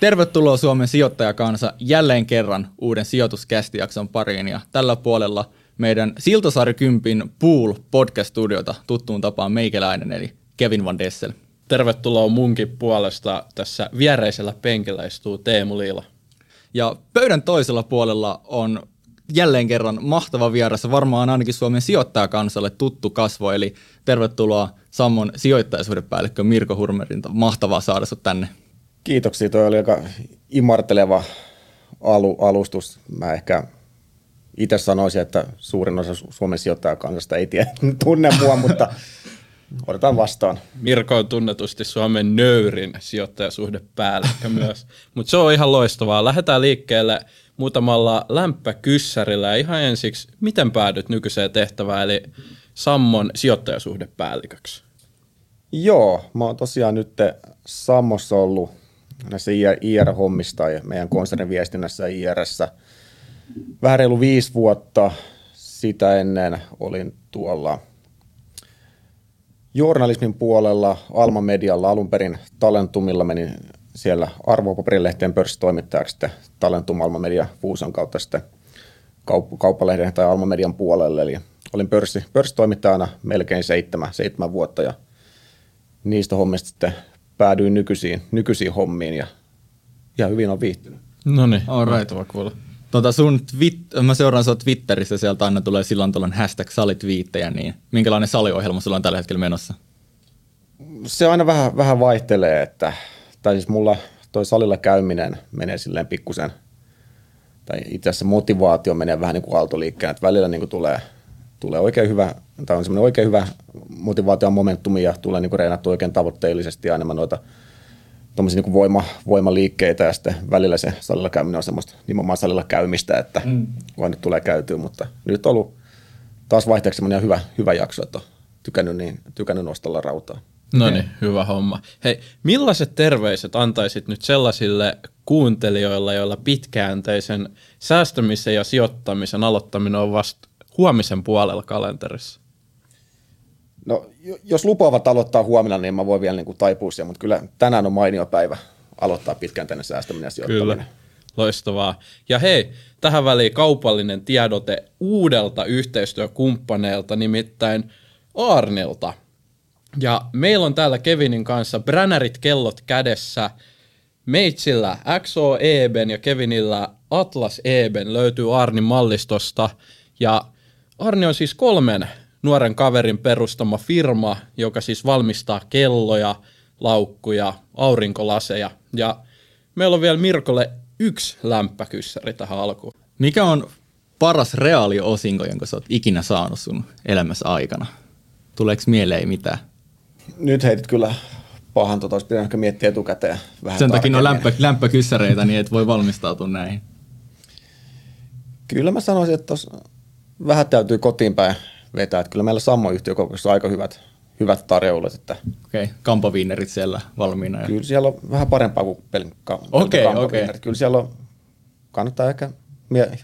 Tervetuloa Suomen sijoittajakansa jälleen kerran uuden sijoituskästijakson pariin ja tällä puolella meidän Siltasaari Kympin Pool podcast-studiota tuttuun tapaan meikäläinen eli Kevin Van Dessel. Tervetuloa munkin puolesta. Tässä viereisellä penkillä istuu Teemu Liila. Ja pöydän toisella puolella on jälleen kerran mahtava vieras, varmaan ainakin Suomen sijoittajakansalle tuttu kasvo, eli tervetuloa Sammon sijoittajasuhdepäällikkö Mirko Hurmerinta. Mahtavaa saada sinut tänne. Kiitoksia, toi oli aika imarteleva alu, alustus. Mä ehkä itse sanoisin, että suurin osa Suomen sijoittajakansasta ei tiedä, tunne mua, mutta otetaan vastaan. Mirko on tunnetusti Suomen nöyrin sijoittajasuhdepäällikkö myös, mutta se on ihan loistavaa. Lähdetään liikkeelle muutamalla lämpökyssärillä ja ihan ensiksi, miten päädyt nykyiseen tehtävään, eli Sammon sijoittajasuhdepäälliköksi? Joo, mä oon tosiaan nyt Sammossa ollut näissä IR-hommista ja meidän konsernin viestinnässä IRssä vähän reilu viisi vuotta. Sitä ennen olin tuolla journalismin puolella, Alma Medialla alun perin Talentumilla menin siellä arvopaperilehteen pörssitoimittajaksi sitten Talentum Alma Media Fuuson kautta sitten kaup- kauppalehden tai Alma Median puolelle. Eli olin pörssi, pörssitoimittajana melkein seitsemän, seitsemän vuotta ja niistä hommista sitten päädyin nykyisiin, nykyisiin hommiin ja, ja hyvin on viihtynyt. No niin, mahtava kuulla. Tota sun twit- mä seuraan sua Twitterissä, sieltä aina tulee silloin tuollainen hashtag salitviittejä, niin minkälainen saliohjelma sulla on tällä hetkellä menossa? Se aina vähän, vähän vaihtelee, että, tai siis mulla toi salilla käyminen menee silleen pikkusen, tai itse asiassa motivaatio menee vähän niin kuin aaltoliikkeen, että välillä niin kuin tulee, tulee oikein hyvä, tai on semmoinen oikein hyvä motivaation momentumi ja tulee niin reenattu oikein tavoitteellisesti ja enemmän noita tuommoisia niin voima, voimaliikkeitä ja sitten välillä se salilla käyminen on semmoista nimenomaan salilla käymistä, että mm. vaan nyt tulee käytyä, mutta nyt on ollut taas vaihteeksi semmoinen hyvä, hyvä jakso, että on tykännyt, niin, tykännyt nostella rautaa. No niin, hyvä homma. Hei, millaiset terveiset antaisit nyt sellaisille kuuntelijoille, joilla pitkäänteisen säästämisen ja sijoittamisen aloittaminen on vasta huomisen puolella kalenterissa? No, jos lupaavat aloittaa huomenna, niin mä voin vielä niin kuin taipua siihen, mutta kyllä tänään on mainio päivä aloittaa pitkään tänne säästäminen ja sijoittaminen. Kyllä. Loistavaa. Ja hei, tähän väliin kaupallinen tiedote uudelta yhteistyökumppaneelta, nimittäin Arnilta. Ja meillä on täällä Kevinin kanssa bränärit kellot kädessä. Meitsillä XO Eben ja Kevinillä Atlas Eben löytyy Arnin mallistosta. Ja Arni on siis kolmen nuoren kaverin perustama firma, joka siis valmistaa kelloja, laukkuja, aurinkolaseja. Ja meillä on vielä Mirkolle yksi lämpäkyssäri tähän alkuun. Mikä on paras reaaliosinko, jonka sä oot ikinä saanut sun elämässä aikana? Tuleeko mieleen mitään? Nyt heitit kyllä pahan, tota olisi pitänyt miettiä etukäteen vähän Sen takia on lämpö, lämpökyssäreitä, niin et voi valmistautua näihin. Kyllä mä sanoisin, että tos vähän täytyy kotiin päin vetää. Että kyllä meillä Sammo yhtiökokouksessa on aika hyvät, hyvät tarjoulut. Että Okei, okay. kampaviinerit siellä valmiina. Ja... Kyllä siellä on vähän parempaa kuin pelkkä okay, okay. Kyllä siellä on, kannattaa ehkä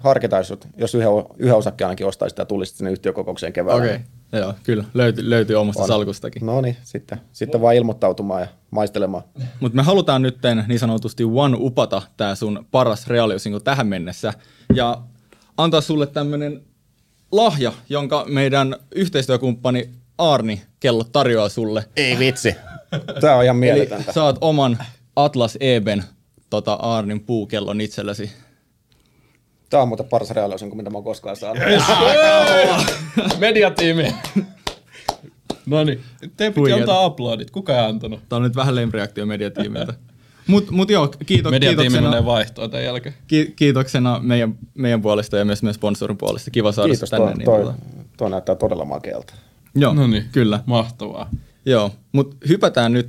harkita, jos, jos yhden, yhden osakkeen ainakin ostaisi ja tulisi sinne yhtiökokoukseen keväällä. Okei, okay. joo, kyllä, löytyy, löytyy omasta on. salkustakin. No niin, sitten, sitten vaan ilmoittautumaan ja maistelemaan. Mutta me halutaan nyt niin sanotusti one upata tämä sun paras reaaliosinko tähän mennessä ja antaa sulle tämmöinen lahja, jonka meidän yhteistyökumppani Arni kello tarjoaa sulle. Ei vitsi. Tämä on ihan mieletöntä. Eli saat oman Atlas Eben tota Arnin puukellon itsellesi. Tämä on muuten paras reaaliosin kuin mitä mä oon koskaan saanut. Yes. Mediatiimi. No niin, teidän piti antaa uploadit. Kuka ei antanut? Tämä on nyt vähän lempreaktio mediatiimiltä. Mut, mut joo, kiito, kiitoksena, menee vaihtoa tämän jälkeen. Ki, kiitoksena meidän, meidän puolesta ja myös meidän sponsorin puolesta. Kiva saada Kiitos, tänne. Toi, niin toi, toi näyttää todella makealta. Joo, no niin, kyllä. Mahtavaa. Joo, mutta hypätään nyt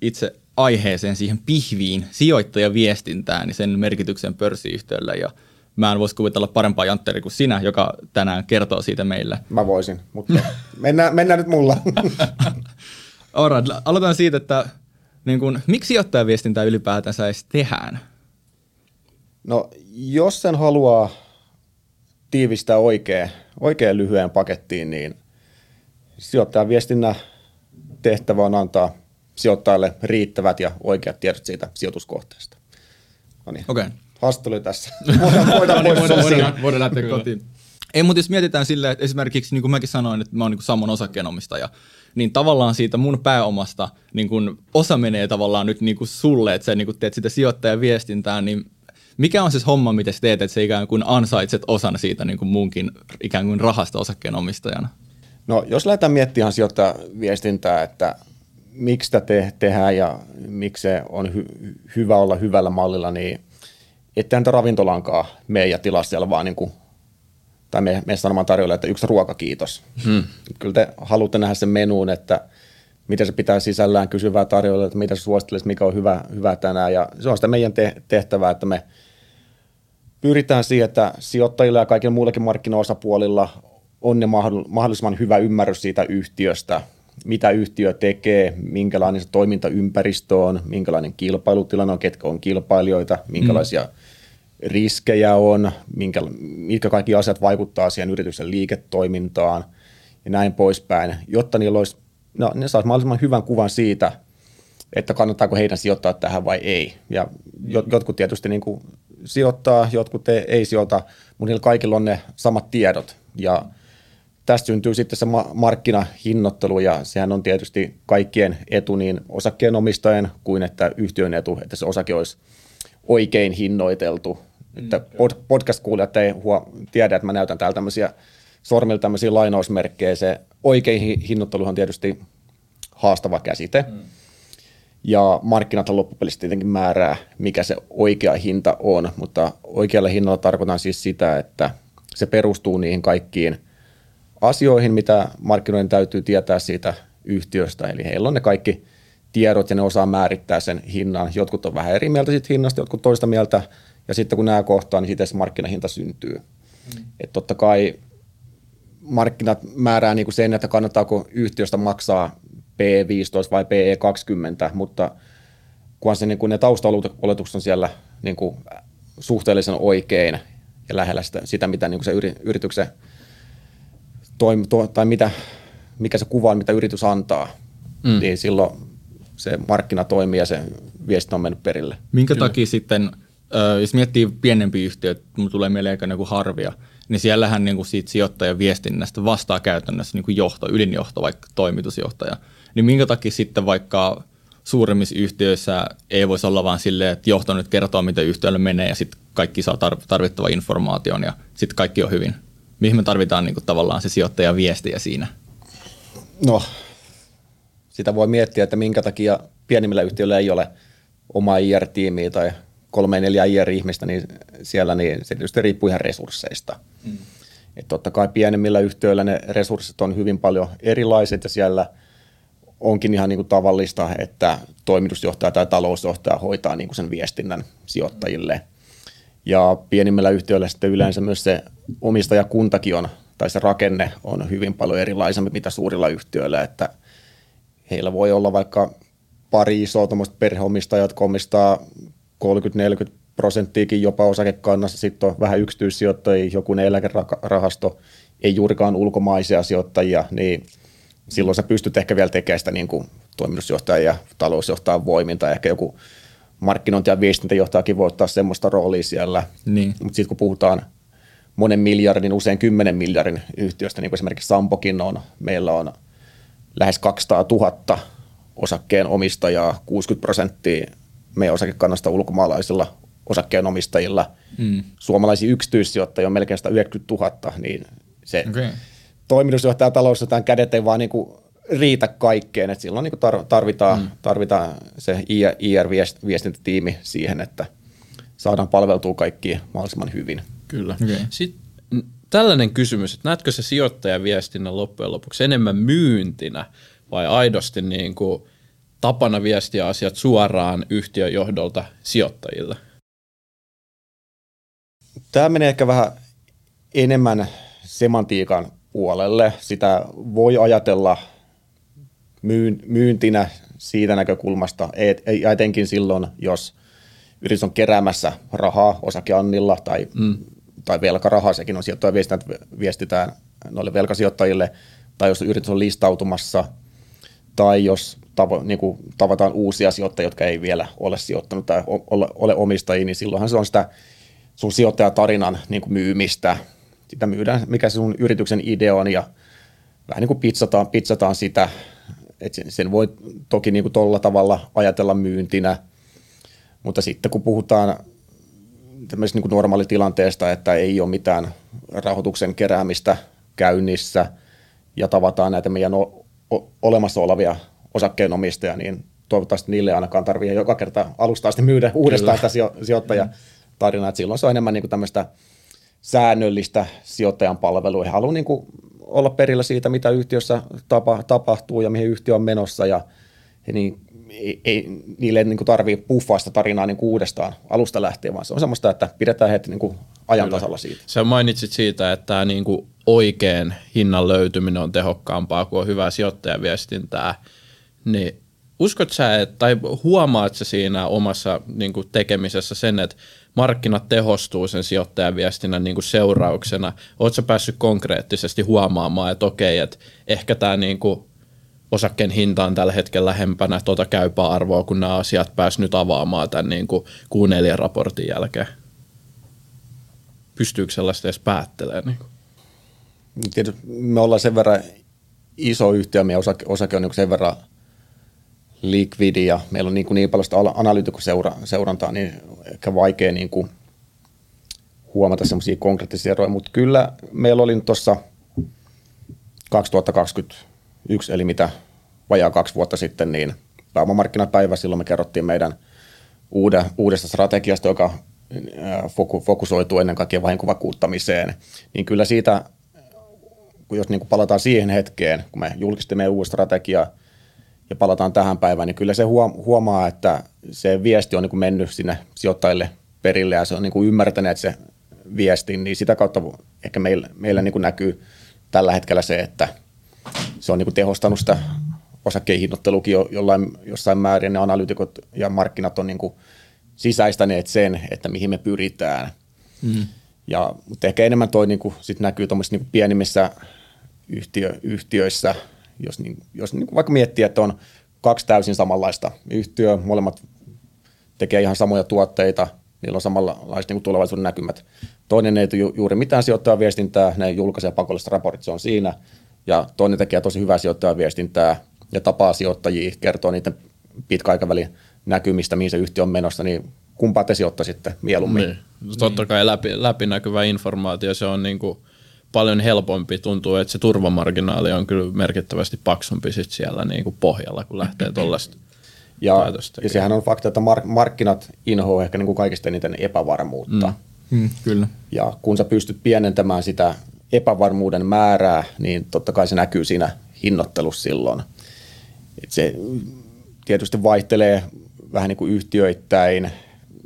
itse aiheeseen, siihen pihviin, sijoittajaviestintään ja sen merkityksen pörssiyhtiölle. Ja mä en voisi kuvitella parempaa jantteri kuin sinä, joka tänään kertoo siitä meille. Mä voisin, mutta mennään, mennään nyt mulla. Alright, aloitetaan siitä, että niin kun, miksi sijoittajaviestintää ylipäätänsä edes tehdään? No, jos sen haluaa tiivistää oikein, oikein lyhyen pakettiin, niin sijoittajaviestinnän tehtävä on antaa sijoittajalle riittävät ja oikeat tiedot siitä sijoituskohteesta. No niin. Okei. Okay. Haastattelu tässä. Voidaan, voidaan, Niin, pois voidaan, voidaan, voidaan lähteä kotiin. Ei, mutta jos mietitään silleen, että esimerkiksi niin kuin mäkin sanoin, että mä oon niin Sammon osakkeenomistaja, niin tavallaan siitä mun pääomasta niin kuin osa menee tavallaan nyt niin kuin sulle, että sä niin kuin teet sitä sijoittajaviestintää, niin mikä on se homma, mitä sä teet, että sä ikään kuin ansaitset osan siitä niin kuin munkin ikään kuin rahasta osakkeenomistajana? No, jos lähdetään miettimään sijoittajaviestintää, että miksi sitä te- tehdään ja miksi se on hy- hyvä olla hyvällä mallilla, niin ettehän tämä ravintolankaan mene ja tilaa siellä vaan niin kuin, tai me, me sanomaan tarjolla, että yksi ruoka kiitos. Hmm. Kyllä te haluatte nähdä sen menuun, että mitä se pitää sisällään kysyvää tarjolla, että mitä se suosittelisit, mikä on hyvä, hyvä tänään. Ja se on sitä meidän te- tehtävää, että me pyritään siihen, että sijoittajilla ja kaikilla muillakin markkinaosapuolilla on ne mahdollisimman hyvä ymmärrys siitä yhtiöstä, mitä yhtiö tekee, minkälainen se toimintaympäristö on, minkälainen kilpailutilanne on, ketkä on kilpailijoita, minkälaisia mm. Riskejä on, minkä, mitkä kaikki asiat vaikuttaa siihen yrityksen liiketoimintaan ja näin poispäin, jotta niillä olisi, no, ne saisi mahdollisimman hyvän kuvan siitä, että kannattaako heidän sijoittaa tähän vai ei. Ja jotkut tietysti niin kuin sijoittaa, jotkut ei, ei sijoita, mutta niillä kaikilla on ne samat tiedot. Ja tästä syntyy sitten se markkinahinnoittelu, ja sehän on tietysti kaikkien etu, niin osakkeenomistajien kuin että yhtiön etu, että se osake olisi oikein hinnoiteltu. Mm, että podcast-kuulijat ei huo, tiedä, että mä näytän täällä tämmöisiä sormilla tämmöisiä lainausmerkkejä. Se oikein hinnoittelu on tietysti haastava käsite. Mm ja markkinat loppupelissä tietenkin määrää, mikä se oikea hinta on, mutta oikealla hinnalla tarkoitan siis sitä, että se perustuu niihin kaikkiin asioihin, mitä markkinoiden täytyy tietää siitä yhtiöstä, eli heillä on ne kaikki tiedot ja ne osaa määrittää sen hinnan. Jotkut on vähän eri mieltä siitä hinnasta, jotkut toista mieltä, ja sitten kun nämä kohtaa, niin sitten se markkinahinta syntyy. Mm. Et totta kai markkinat määrää niin kuin sen, että kannattaako yhtiöstä maksaa PE15 vai PE20, mutta kunhan se, niin kuin ne taustaoletukset on siellä niin kuin suhteellisen oikein ja lähellä sitä, sitä mitä niin kuin se yrityksen toimi, to, tai mitä, mikä se kuva on, mitä yritys antaa, mm. niin silloin se markkina toimii ja se viesti on mennyt perille. Minkä Kyllä. takia sitten, jos miettii pienempi yhtiö, mun tulee mieleen ehkä niin harvia, niin siellähän niin kuin siitä sijoittajan viestinnästä vastaa käytännössä niin kuin johto, ylinjohto, vaikka toimitusjohtaja – niin minkä takia sitten vaikka suuremmissa yhtiöissä ei voisi olla vaan silleen, että johto nyt kertoo, miten yhtiölle menee ja sitten kaikki saa tarvittava informaation ja sitten kaikki on hyvin. Mihin me tarvitaan niin kuin, tavallaan se sijoittajan viestiä siinä? No, sitä voi miettiä, että minkä takia pienimmillä yhtiöillä ei ole omaa IR-tiimiä tai kolme neljä IR-ihmistä, niin siellä niin se tietysti riippuu ihan resursseista. Mm. Et totta kai pienemmillä yhtiöillä ne resurssit on hyvin paljon erilaiset ja siellä – onkin ihan niin kuin tavallista, että toimitusjohtaja tai talousjohtaja hoitaa niin kuin sen viestinnän sijoittajille. Ja pienimmillä yhtiöillä sitten yleensä myös se omistajakuntakin on, tai se rakenne on hyvin paljon erilaisempi mitä suurilla yhtiöillä, että heillä voi olla vaikka pari isoa perheomistajaa, jotka omistaa 30-40 prosenttiakin jopa osakekannassa, sitten on vähän yksityissijoittajia, joku eläkerahasto, ei juurikaan ulkomaisia sijoittajia, niin – silloin sä pystyt ehkä vielä tekemään sitä niin kuin toimitusjohtajan ja talousjohtajan voimin tai ehkä joku markkinointi- ja viestintäjohtajakin voi ottaa semmoista roolia siellä. Niin. Mutta sitten kun puhutaan monen miljardin, usein kymmenen miljardin yhtiöstä, niin kuin esimerkiksi Sampokin on, meillä on lähes 200 000 osakkeen omistajaa, 60 prosenttia meidän osakekannasta ulkomaalaisilla osakkeenomistajilla. Mm. Suomalaisia yksityissijoittajia on melkein 190 000, niin se okay toimitusjohtaja talousjohtajan kädet ei vaan niin kuin riitä kaikkeen, että silloin niin kuin tarvitaan, mm. tarvitaan se IR-viestintätiimi siihen, että saadaan palveltua kaikki mahdollisimman hyvin. Kyllä. Okay. Sitten tällainen kysymys, että näetkö se sijoittajaviestinnän loppujen lopuksi enemmän myyntinä vai aidosti niin kuin tapana viestiä asiat suoraan yhtiön johdolta sijoittajille? Tämä menee ehkä vähän enemmän semantiikan puolelle. Sitä voi ajatella myyntinä siitä näkökulmasta, etenkin silloin, jos yritys on keräämässä rahaa osakeannilla tai, mm. tai velkarahaa, sekin on sijoittaja viestitään noille velkasijoittajille, tai jos yritys on listautumassa, tai jos tavo, niin kuin tavataan uusia sijoittajia, jotka ei vielä ole sijoittanut tai ole, ole omistajia, niin silloinhan se on sitä sun sijoittajatarinan niin kuin myymistä. Sitä myydään, mikä se sun yrityksen idea on ja vähän niin kuin pitsataan, pitsataan sitä, että sen voi toki niin kuin tolla tavalla ajatella myyntinä, mutta sitten kun puhutaan tämmöisestä niin normaalitilanteesta, että ei ole mitään rahoituksen keräämistä käynnissä ja tavataan näitä meidän olemassa olevia osakkeenomistajia, niin toivottavasti niille ainakaan tarvitse joka kerta alusta asti myydä uudestaan Kyllä. sitä sijo- sijoittajatarinaa, että silloin se on enemmän niin kuin tämmöistä säännöllistä sijoittajan palvelua. He haluavat niin kuin olla perillä siitä, mitä yhtiössä tapa, tapahtuu ja mihin yhtiö on menossa ja niin, ei, ei, niille ei niin tarvitse puffaa sitä tarinaa niin uudestaan alusta lähtien, vaan se on semmoista, että pidetään heitä niin kuin ajan tasalla siitä. Sä mainitsit siitä, että tämä niin kuin oikein hinnan löytyminen on tehokkaampaa kuin hyvää sijoittajaviestintää, niin uskot sä, että, tai huomaat sä siinä omassa niin kuin tekemisessä sen, että markkinat tehostuu sen sijoittajaviestinnän niin kuin seurauksena? Oletko päässyt konkreettisesti huomaamaan, että okei, että ehkä tämä niin kuin osakkeen hinta on tällä hetkellä lähempänä tuota käypää arvoa, kun nämä asiat pääs nyt avaamaan tämän niin kuin Q4-raportin jälkeen? Pystyykö sellaista edes päättelemään? Niin Tietysti me ollaan sen verran iso yhtiö, meidän osake, osake on niin sen verran likvidi ja meillä on niin, kuin niin paljon sitä analyytikoseurantaa, niin ehkä vaikea niin kuin huomata semmoisia konkreettisia eroja, mutta kyllä meillä oli tuossa 2021, eli mitä vajaa kaksi vuotta sitten, niin pääomamarkkinapäivä, silloin me kerrottiin meidän uude, uudesta strategiasta, joka fokusoituu ennen kaikkea vahinkovakuuttamiseen, niin kyllä siitä, jos niin kuin palataan siihen hetkeen, kun me julkistimme meidän uusi strategia ja palataan tähän päivään, niin kyllä se huomaa, että se viesti on niin kuin mennyt sinne sijoittajille perille ja se on niin kuin ymmärtäneet se viesti, niin sitä kautta ehkä meillä, meillä niin kuin näkyy tällä hetkellä se, että se on niin kuin tehostanut sitä osakkeihinnoittelukin jo, jollain, jossain määrin ne analyytikot ja markkinat on niin kuin sisäistäneet sen, että mihin me pyritään. Mm. Ja, mutta ehkä enemmän toi niin kuin, sit näkyy niin pienimmissä yhtiö, yhtiöissä, jos, niin, jos niin kuin vaikka miettii, että on kaksi täysin samanlaista yhtiöä, molemmat tekee ihan samoja tuotteita, niillä on samanlaiset niin tulevaisuuden näkymät. Toinen ei ju- juuri mitään sijoittajaviestintää, ne julkaisee pakolliset raportit, se on siinä, ja toinen tekee tosi hyvää sijoittajaviestintää ja tapaa sijoittajia, kertoo niiden pitkäaikavälin näkymistä, mihin se yhtiö on menossa, niin kumpaa te sijoittaisitte mieluummin? Niin. Totta kai läpi, läpinäkyvä informaatio, se on niin kuin paljon helpompi. Tuntuu, että se turvamarginaali on kyllä merkittävästi paksumpi sit siellä niin kuin pohjalla, kun lähtee tuollaista ja, ja sehän on fakta, että mark- markkinat inhoa ehkä niin kuin kaikista eniten epävarmuutta. Mm. Mm, kyllä. Ja kun sä pystyt pienentämään sitä epävarmuuden määrää, niin totta kai se näkyy siinä hinnoittelussa silloin. Et se tietysti vaihtelee vähän niin kuin yhtiöittäin,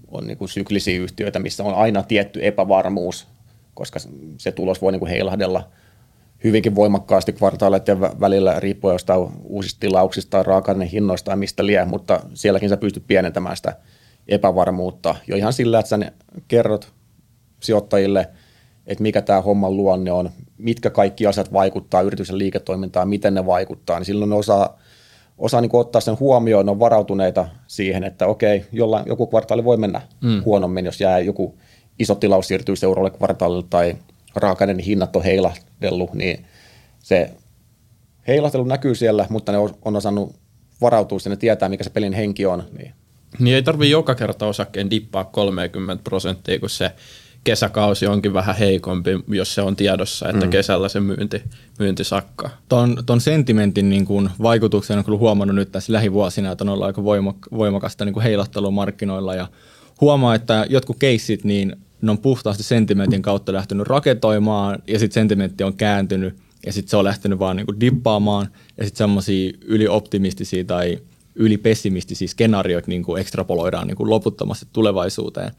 on niin kuin syklisiä yhtiöitä, missä on aina tietty epävarmuus, koska se tulos voi niin kuin heilahdella hyvinkin voimakkaasti kvartaaleiden välillä riippuen jostain uusista tilauksista raaka hinnoista tai mistä lie, mutta sielläkin sä pystyt pienentämään sitä epävarmuutta jo ihan sillä, että sä kerrot sijoittajille, että mikä tämä homman luonne on, mitkä kaikki asiat vaikuttaa yrityksen liiketoimintaan, miten ne vaikuttaa, niin silloin ne osaa osaa niin ottaa sen huomioon, ne on varautuneita siihen, että okei, jollain, joku kvartaali voi mennä mm. huonommin, jos jää joku iso tilaus siirtyy seuraavalle kvartaalille tai raaka hinnat on heilahdellut, niin se heilahtelu näkyy siellä, mutta ne on osannut varautua sinne, tietää mikä se pelin henki on. Niin, niin ei tarvitse joka kerta osakkeen dippaa 30 prosenttia, kun se kesäkausi onkin vähän heikompi, jos se on tiedossa, että mm. kesällä se myynti, myynti sakkaa. Ton, ton sentimentin niin kuin, vaikutuksen on kyllä huomannut nyt tässä lähivuosina, että on ollut aika voimakasta niin kuin heilahtelua markkinoilla ja huomaa, että jotkut keissit, niin ne on puhtaasti sentimentin kautta lähtenyt rakentoimaan ja sitten sentimentti on kääntynyt ja sitten se on lähtenyt vaan niin kuin dippaamaan ja sitten semmoisia ylioptimistisia tai ylipessimistisiä skenaarioita niin kuin ekstrapoloidaan niin kuin loputtomasti tulevaisuuteen.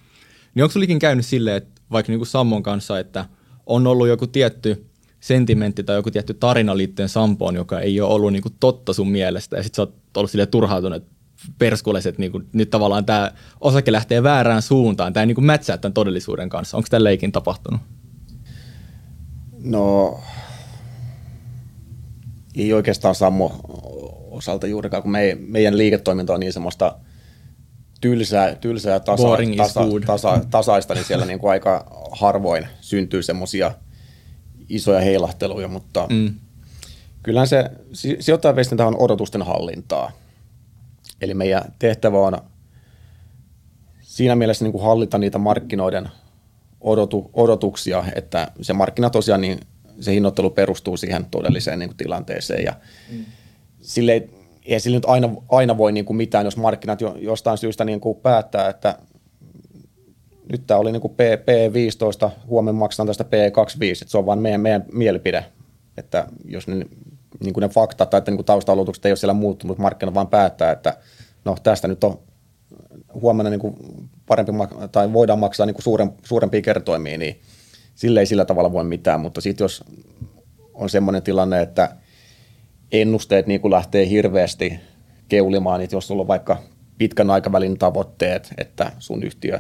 Niin onko sulikin käynyt silleen, että vaikka niin kuin Sammon kanssa, että on ollut joku tietty sentimentti tai joku tietty tarina liittyen Sampoon, joka ei ole ollut niin kuin totta sun mielestä ja sitten sä oot ollut silleen turhautunut, että perskuleset, niin kuin, nyt tavallaan tämä osake lähtee väärään suuntaan, tämä ei niin mätsää tämän todellisuuden kanssa. Onko tämä leikin tapahtunut? No, ei oikeastaan Sammo osalta juurikaan, kun me, meidän liiketoiminta on niin semmoista tylsää, tylsää ja tasa, tasa, tasa, tasaista, niin siellä niin kuin aika harvoin syntyy semmoisia isoja heilahteluja, mutta mm. kyllähän se sijoittajaviestintä on odotusten hallintaa. Eli meidän tehtävä on siinä mielessä niin kuin hallita niitä markkinoiden odotu, odotuksia, että se markkina tosiaan, niin se hinnoittelu perustuu siihen todelliseen niin kuin tilanteeseen ja mm. sille ei, ei sille nyt aina, aina voi niin kuin mitään, jos markkinat jo, jostain syystä niin kuin päättää, että nyt tämä oli niin kuin P, P15, huomenna maksetaan tästä P25, että se on vain meidän, meidän mielipide, että jos ne, niin kuin ne faktat tai että niin taustaolotukset ei ole siellä muuttunut, markkinat vaan päättää, että no tästä nyt on huomenna niin kuin parempi tai voidaan maksaa niin kuin suuren, suurempia kertoimia, niin sille ei sillä tavalla voi mitään, mutta sitten jos on semmoinen tilanne, että ennusteet niin kuin lähtee hirveästi keulimaan, niin jos sulla on vaikka pitkän aikavälin tavoitteet, että sun yhtiö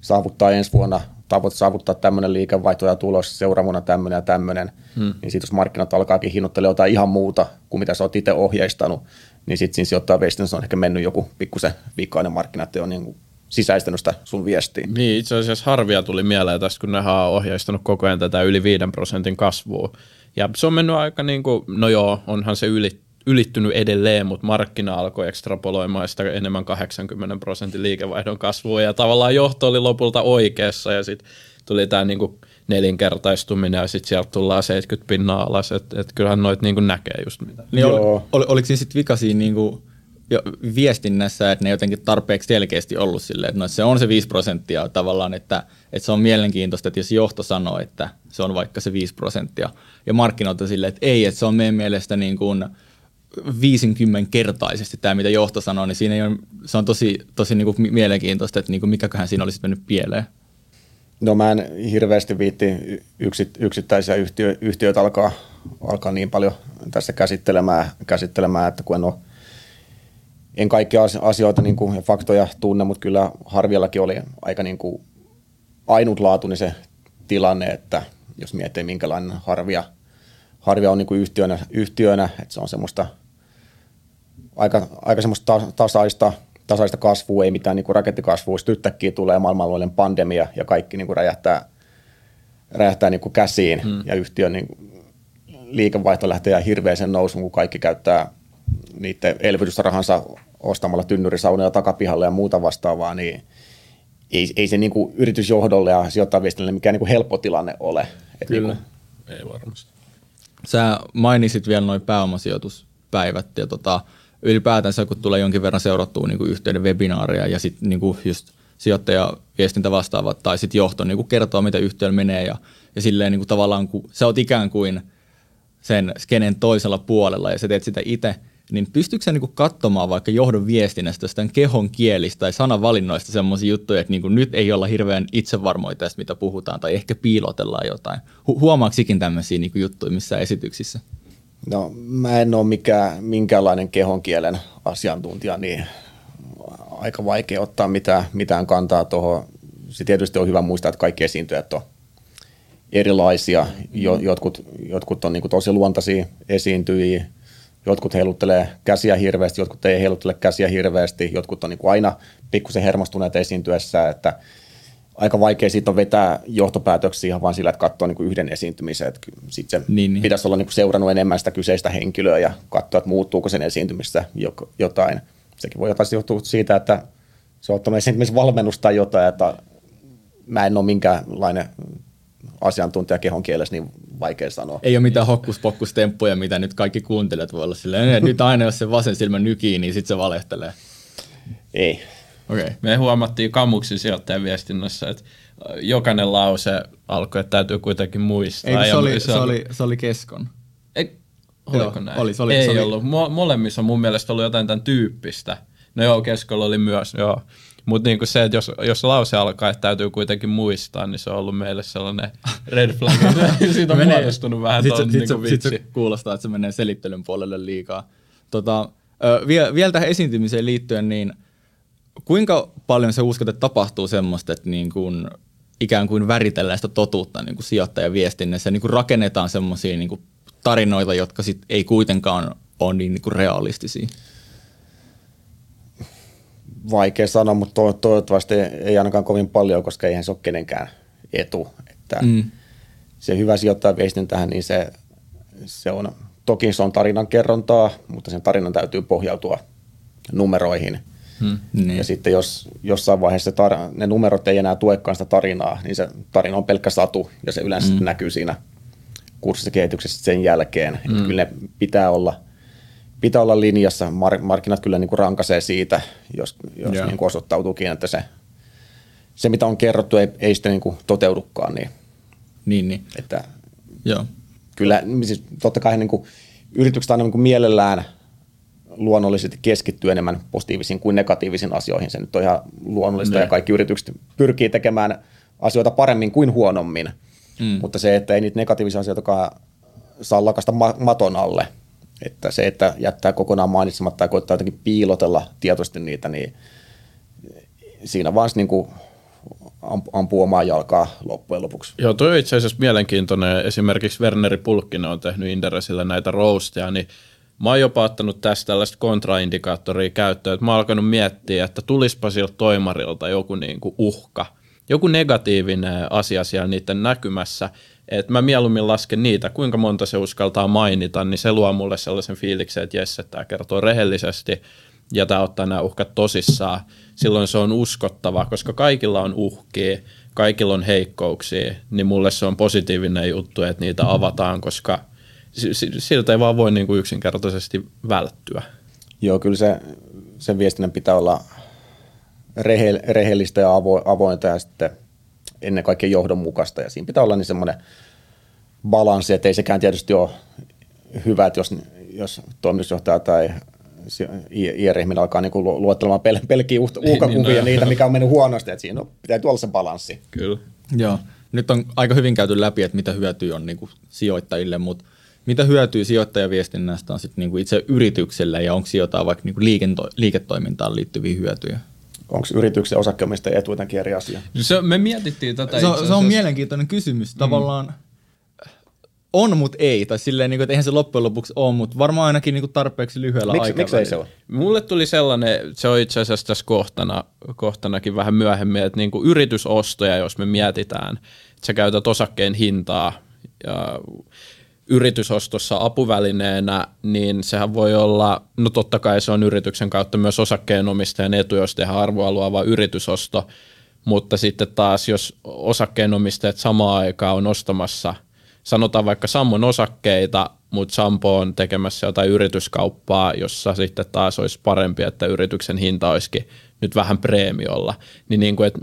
saavuttaa ensi vuonna tavoite saavuttaa tämmöinen liikevaihto ja tulos, seuraavana tämmöinen ja tämmöinen, hmm. niin sitten jos markkinat alkaakin hinnoittelemaan jotain ihan muuta kuin mitä sä oot itse ohjeistanut, niin sitten siinä sijoittaa viestinnässä on ehkä mennyt joku pikkusen vikainen markkina, että on niin sisäistänyt sitä sun viestiä. Niin, itse asiassa harvia tuli mieleen tästä, kun ne on ohjeistanut koko ajan tätä yli 5 prosentin kasvua. Ja se on mennyt aika niin kuin, no joo, onhan se yli, ylittynyt edelleen, mutta markkina alkoi ekstrapoloimaan sitä enemmän 80 prosentin liikevaihdon kasvua. Ja tavallaan johto oli lopulta oikeassa ja sitten tuli tämä niinku nelinkertaistuminen ja sitten sieltä tullaan 70 pinnaa alas, että et kyllähän noit niinku näkee just mitä. Niin ol, ol, oliko siinä sitten vika siinä niinku jo viestinnässä, että ne jotenkin tarpeeksi selkeästi ollut silleen, että no, se on se 5 prosenttia tavallaan, että, että se on mielenkiintoista, että jos johto sanoo, että se on vaikka se 5 prosenttia, ja markkinoilta silleen, että ei, että se on meidän mielestä niin kuin 50-kertaisesti tämä, mitä johto sanoo, niin siinä ei ole, se on tosi, tosi niin kuin mielenkiintoista, että niin kuin mikäköhän siinä olisi mennyt pieleen. No mä en hirveästi viitti yksit, yksittäisiä yhtiö, yhtiöitä alkaa, alkaa niin paljon tässä käsittelemään, käsittelemään että kun en ole en kaikkia asioita niin kuin, ja faktoja tunne, mutta kyllä Harviallakin oli aika niin kuin ainutlaatuinen se tilanne, että jos miettii minkälainen Harvia, Harvia on niin kuin yhtiönä, yhtiönä, että se on semmoista aika, aika semmoista tasaista, tasaista kasvua, ei mitään niin kuin rakettikasvua, sitten yhtäkkiä tulee maailmanlaajuinen pandemia ja kaikki niin kuin räjähtää, räjähtää niin kuin käsiin hmm. ja yhtiön niin kuin liikevaihto lähtee hirveäsen nousuun, kun kaikki käyttää niiden elvytysrahansa ostamalla tynnyrisaunoja takapihalle ja muuta vastaavaa, niin ei, ei se niin kuin yritysjohdolle ja sijoittajaviestinnälle mikään niin kuin helppo tilanne ole. Et Kyllä, niin kuin... ei varmasti. Sä mainitsit vielä noin pääomasijoituspäivät ja tota, ylipäätänsä kun tulee jonkin verran seurattua niin kuin yhteyden webinaaria ja sitten niin kuin sijoittaja viestintä vastaavat tai sitten johto niin kuin kertoo, mitä yhtiöllä menee ja, ja silleen niin kuin tavallaan kun sä oot ikään kuin sen skenen toisella puolella ja sä teet sitä itse – niin pystyykö sä niinku katsomaan vaikka johdon viestinnästä jostain kehon kielistä tai sanavalinnoista semmoisia juttuja, että niinku nyt ei olla hirveän itsevarmoja tästä, mitä puhutaan, tai ehkä piilotellaan jotain. Hu- huomaaksikin tämmöisiä niinku juttuja missä esityksissä? No mä en ole mikään, minkäänlainen kehon kielen asiantuntija, niin aika vaikea ottaa mitään, mitään kantaa tuohon. Se tietysti on hyvä muistaa, että kaikki esiintyjät on erilaisia. Jo, jotkut, jotkut on niin tosi luontaisia esiintyjiä, Jotkut heiluttelee käsiä hirveästi, jotkut ei heiluttele käsiä hirveästi, jotkut on niin aina pikkusen hermostuneet esiintyessä, että aika vaikea siitä on vetää johtopäätöksiä ihan vain sillä, että katsoo niin kuin yhden esiintymisen. Sitten se niin, niin. pitäisi olla niin kuin seurannut enemmän sitä kyseistä henkilöä ja katsoa, että muuttuuko sen esiintymistä jotain. Sekin voi jotain johtua siitä, että se on ottanut esiintymisvalmennusta tai jotain, että mä en ole minkäänlainen asiantuntija kehon kielessä, niin vaikea sanoa. Ei ole mitään hokkuspokkustemppuja, mitä nyt kaikki kuuntelijat voi olla silleen, että nyt aina jos se vasen silmä nykii, niin sitten se valehtelee. Ei. Okay. Me huomattiin Kamuksin sijoittajan viestinnässä, että jokainen lause alkoi, että täytyy kuitenkin muistaa. Ei, se, oli, se, oli, se oli keskon. Ei, oliko joo, näin? Oli, se oli, Ei se oli. ollut. Molemmissa on mun mielestä ollut jotain tämän tyyppistä. No joo, keskolla oli myös, joo. Mutta niinku se, että jos, jos lause alkaa, että täytyy kuitenkin muistaa, niin se on ollut meille sellainen red flag. Siitä on menee, muodostunut vähän Sitten sit, niinku sit, sit se kuulostaa, että se menee selittelyn puolelle liikaa. Tota, vielä, vielä tähän esiintymiseen liittyen, niin kuinka paljon se uskot, että tapahtuu semmoista, että niin kuin ikään kuin väritellään sitä totuutta niin kuin sijoittajaviestinnässä, niin kuin rakennetaan semmoisia niin tarinoita, jotka sit ei kuitenkaan ole niin, niin kuin realistisia? Vaikea sanoa, mutta to- toivottavasti ei ainakaan kovin paljon, koska eihän se ole kenenkään etu. Että mm. Se hyvä sijoittaa viestin tähän, niin se, se on, toki se on tarinan kerrontaa, mutta sen tarinan täytyy pohjautua numeroihin. Hmm. Niin. Ja sitten jos jossain vaiheessa tar- ne numerot ei enää tuekaan sitä tarinaa, niin se tarina on pelkkä satu ja se yleensä hmm. näkyy siinä kurssissa kehityksessä sen jälkeen. Hmm. Että kyllä ne pitää olla, pitää olla linjassa. Mar- markkinat kyllä niin kuin rankaisee siitä, jos, jos yeah. niin kuin osoittautuukin, että se, se mitä on kerrottu ei, ei sitten niin kuin toteudukaan. Niin, niin, niin. Että Joo. Kyllä, siis totta kai niin kuin, yritykset aina niin kuin mielellään – luonnollisesti keskittyy enemmän positiivisiin kuin negatiivisiin asioihin. Se nyt on ihan luonnollista ne. ja kaikki yritykset pyrkii tekemään asioita paremmin kuin huonommin. Mm. Mutta se, että ei niitä negatiivisia asioita saa lakasta maton alle, että se, että jättää kokonaan mainitsematta tai koittaa jotenkin piilotella tietoisesti niitä, niin siinä vaan niin kuin ampuu omaa jalkaa loppujen lopuksi. Joo, toi on itse asiassa mielenkiintoinen. Esimerkiksi Werneri Pulkkinen on tehnyt Inderesille näitä roasteja, niin Mä oon jopa ottanut tästä tällaista kontraindikaattoria käyttöön, että mä oon alkanut miettiä, että tulispa siltä toimarilta joku niin kuin uhka, joku negatiivinen asia siellä niiden näkymässä, että mä mieluummin lasken niitä, kuinka monta se uskaltaa mainita, niin se luo mulle sellaisen fiiliksen, että jes, että tämä kertoo rehellisesti ja tämä ottaa nämä uhkat tosissaan. Silloin se on uskottava, koska kaikilla on uhkia, kaikilla on heikkouksia, niin mulle se on positiivinen juttu, että niitä avataan, koska – siltä ei vaan voi niin kuin yksinkertaisesti välttyä. Joo, kyllä se, sen viestinnän pitää olla rehe, rehellistä ja avo, avointa ja sitten ennen kaikkea johdonmukaista. Ja siinä pitää olla niin semmoinen balanssi, että ei sekään tietysti ole hyvä, että jos, jos toimitusjohtaja tai IR-ihminen alkaa niinku luottelemaan pel- pelkkiä uhkakuvia niin, no. niitä, mikä on mennyt huonosti, että siinä on, pitää olla se balanssi. Kyllä. Joo. Nyt on aika hyvin käyty läpi, että mitä hyötyä on niinku sijoittajille, mutta mitä hyötyä sijoittajaviestinnästä on sitten niinku itse yritykselle ja onko jotain vaikka niinku liikento- liiketoimintaan liittyviä hyötyjä? Onko yrityksen osakkeenomistajan etu jotenkin eri asia? Se, me mietittiin tätä se, se on mielenkiintoinen kysymys. Mm. Tavallaan on, mutta ei. Tai silleen, niin kuin, että eihän se loppujen lopuksi ole, mutta varmaan ainakin niin kuin tarpeeksi lyhyellä Miks, aikavälillä. Miksi ei se ole? Mulle tuli sellainen, se on itse asiassa tässä kohtana, kohtanakin vähän myöhemmin, että niin kuin yritysostoja, jos me mietitään, että sä käytät osakkeen hintaa ja yritysostossa apuvälineenä, niin sehän voi olla, no totta kai se on yrityksen kautta myös osakkeenomistajan etu, jos tehdään arvoa luova yritysosto, mutta sitten taas jos osakkeenomistajat samaan aikaan on ostamassa, sanotaan vaikka Sammon osakkeita, mutta Sampo on tekemässä jotain yrityskauppaa, jossa sitten taas olisi parempi, että yrityksen hinta olisikin nyt vähän preemiolla, niin, niin kuin, että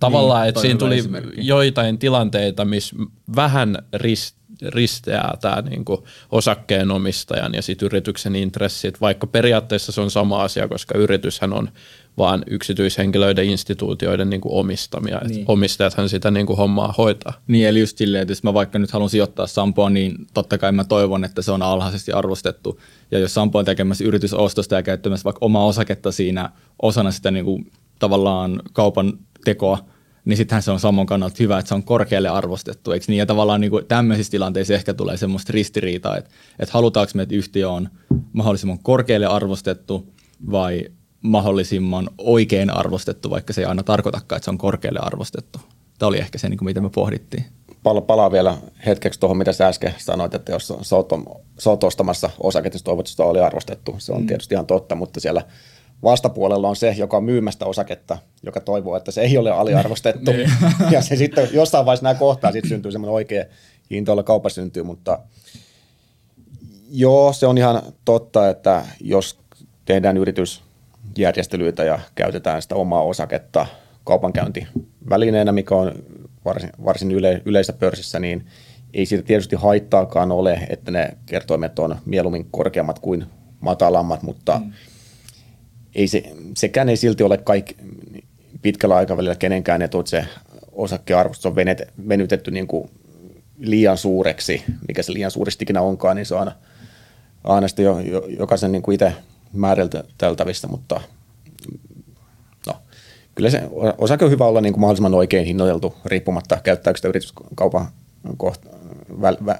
tavallaan, niin, että siinä tuli esimerkki. joitain tilanteita, missä vähän rist, risteää tämä niin kuin osakkeenomistajan ja sit yrityksen intressit, vaikka periaatteessa se on sama asia, koska yrityshän on vaan yksityishenkilöiden instituutioiden niin kuin omistamia. Niin. omistajathan sitä niin kuin hommaa hoitaa. Niin, eli just silleen, että jos mä vaikka nyt haluan sijoittaa Sampoon, niin totta kai mä toivon, että se on alhaisesti arvostettu. Ja jos Sampo on tekemässä yritysostosta ja käyttämässä vaikka omaa osaketta siinä osana sitä niin kuin, tavallaan kaupan tekoa, niin sittenhän se on sammon kannalta hyvä, että se on korkealle arvostettu, eikö niin? Ja tavallaan niin kuin tämmöisissä tilanteissa ehkä tulee semmoista ristiriitaa, että, että halutaanko me, että yhtiö on mahdollisimman korkealle arvostettu vai mahdollisimman oikein arvostettu, vaikka se ei aina tarkoitakaan, että se on korkealle arvostettu. Tämä oli ehkä se, niin kuin mitä me pohdittiin. Pala, palaa vielä hetkeksi tuohon, mitä sä äsken sanoit, että jos sä oot, sä oot ostamassa osaketta, toivot, oli arvostettu. Se on mm. tietysti ihan totta, mutta siellä – vastapuolella on se, joka on myymästä osaketta, joka toivoo, että se ei ole aliarvostettu. Niin. ja se sitten jossain vaiheessa nämä kohtaa, sitten syntyy semmoinen oikea hinta, jolla kauppa syntyy, mutta joo, se on ihan totta, että jos tehdään yritysjärjestelyitä ja käytetään sitä omaa osaketta kaupankäyntivälineenä, mikä on varsin, varsin yle, yleisessä pörssissä, niin ei siitä tietysti haittaakaan ole, että ne kertoimet on mieluummin korkeammat kuin matalammat, mutta mm ei se, sekään ei silti ole kaikki pitkällä aikavälillä kenenkään etu, että se osakkearvostus on venytetty niin kuin liian suureksi, mikä se liian suurestikin onkaan, niin se on aina, aina sitten jo, jo, jokaisen niin kuin itse määriteltävissä, mutta no, kyllä se osake on hyvä olla niin kuin mahdollisimman oikein hinnoiteltu, riippumatta käyttääkö sitä yrityskaupan kohta, väl, vä,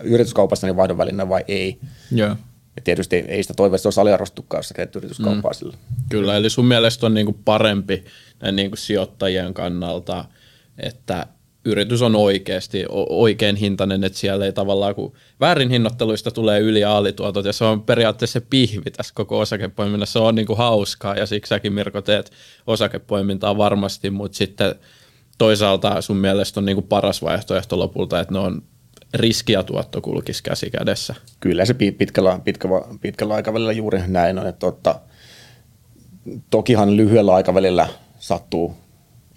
yrityskaupassa niin vaihdon vai ei. Yeah. Ja tietysti ei sitä se olisi aliarvostukkaan, jos sä teet yrityskauppaa mm. sillä. Kyllä, eli sun mielestä on niinku parempi näin niinku sijoittajien kannalta, että yritys on oikeasti oikein hintainen, että siellä ei tavallaan, kun väärin hinnoitteluista tulee yli- ja alituotot, ja se on periaatteessa se pihvi tässä koko osakepoiminnassa, se on niinku hauskaa, ja siksi säkin Mirko teet osakepoimintaa varmasti, mutta sitten toisaalta sun mielestä on niinku paras vaihtoehto lopulta, että ne on riski ja tuotto kulkisi käsi kädessä. Kyllä se pitkällä, pitkällä, pitkällä aikavälillä juuri näin on, että totta, tokihan lyhyellä aikavälillä sattuu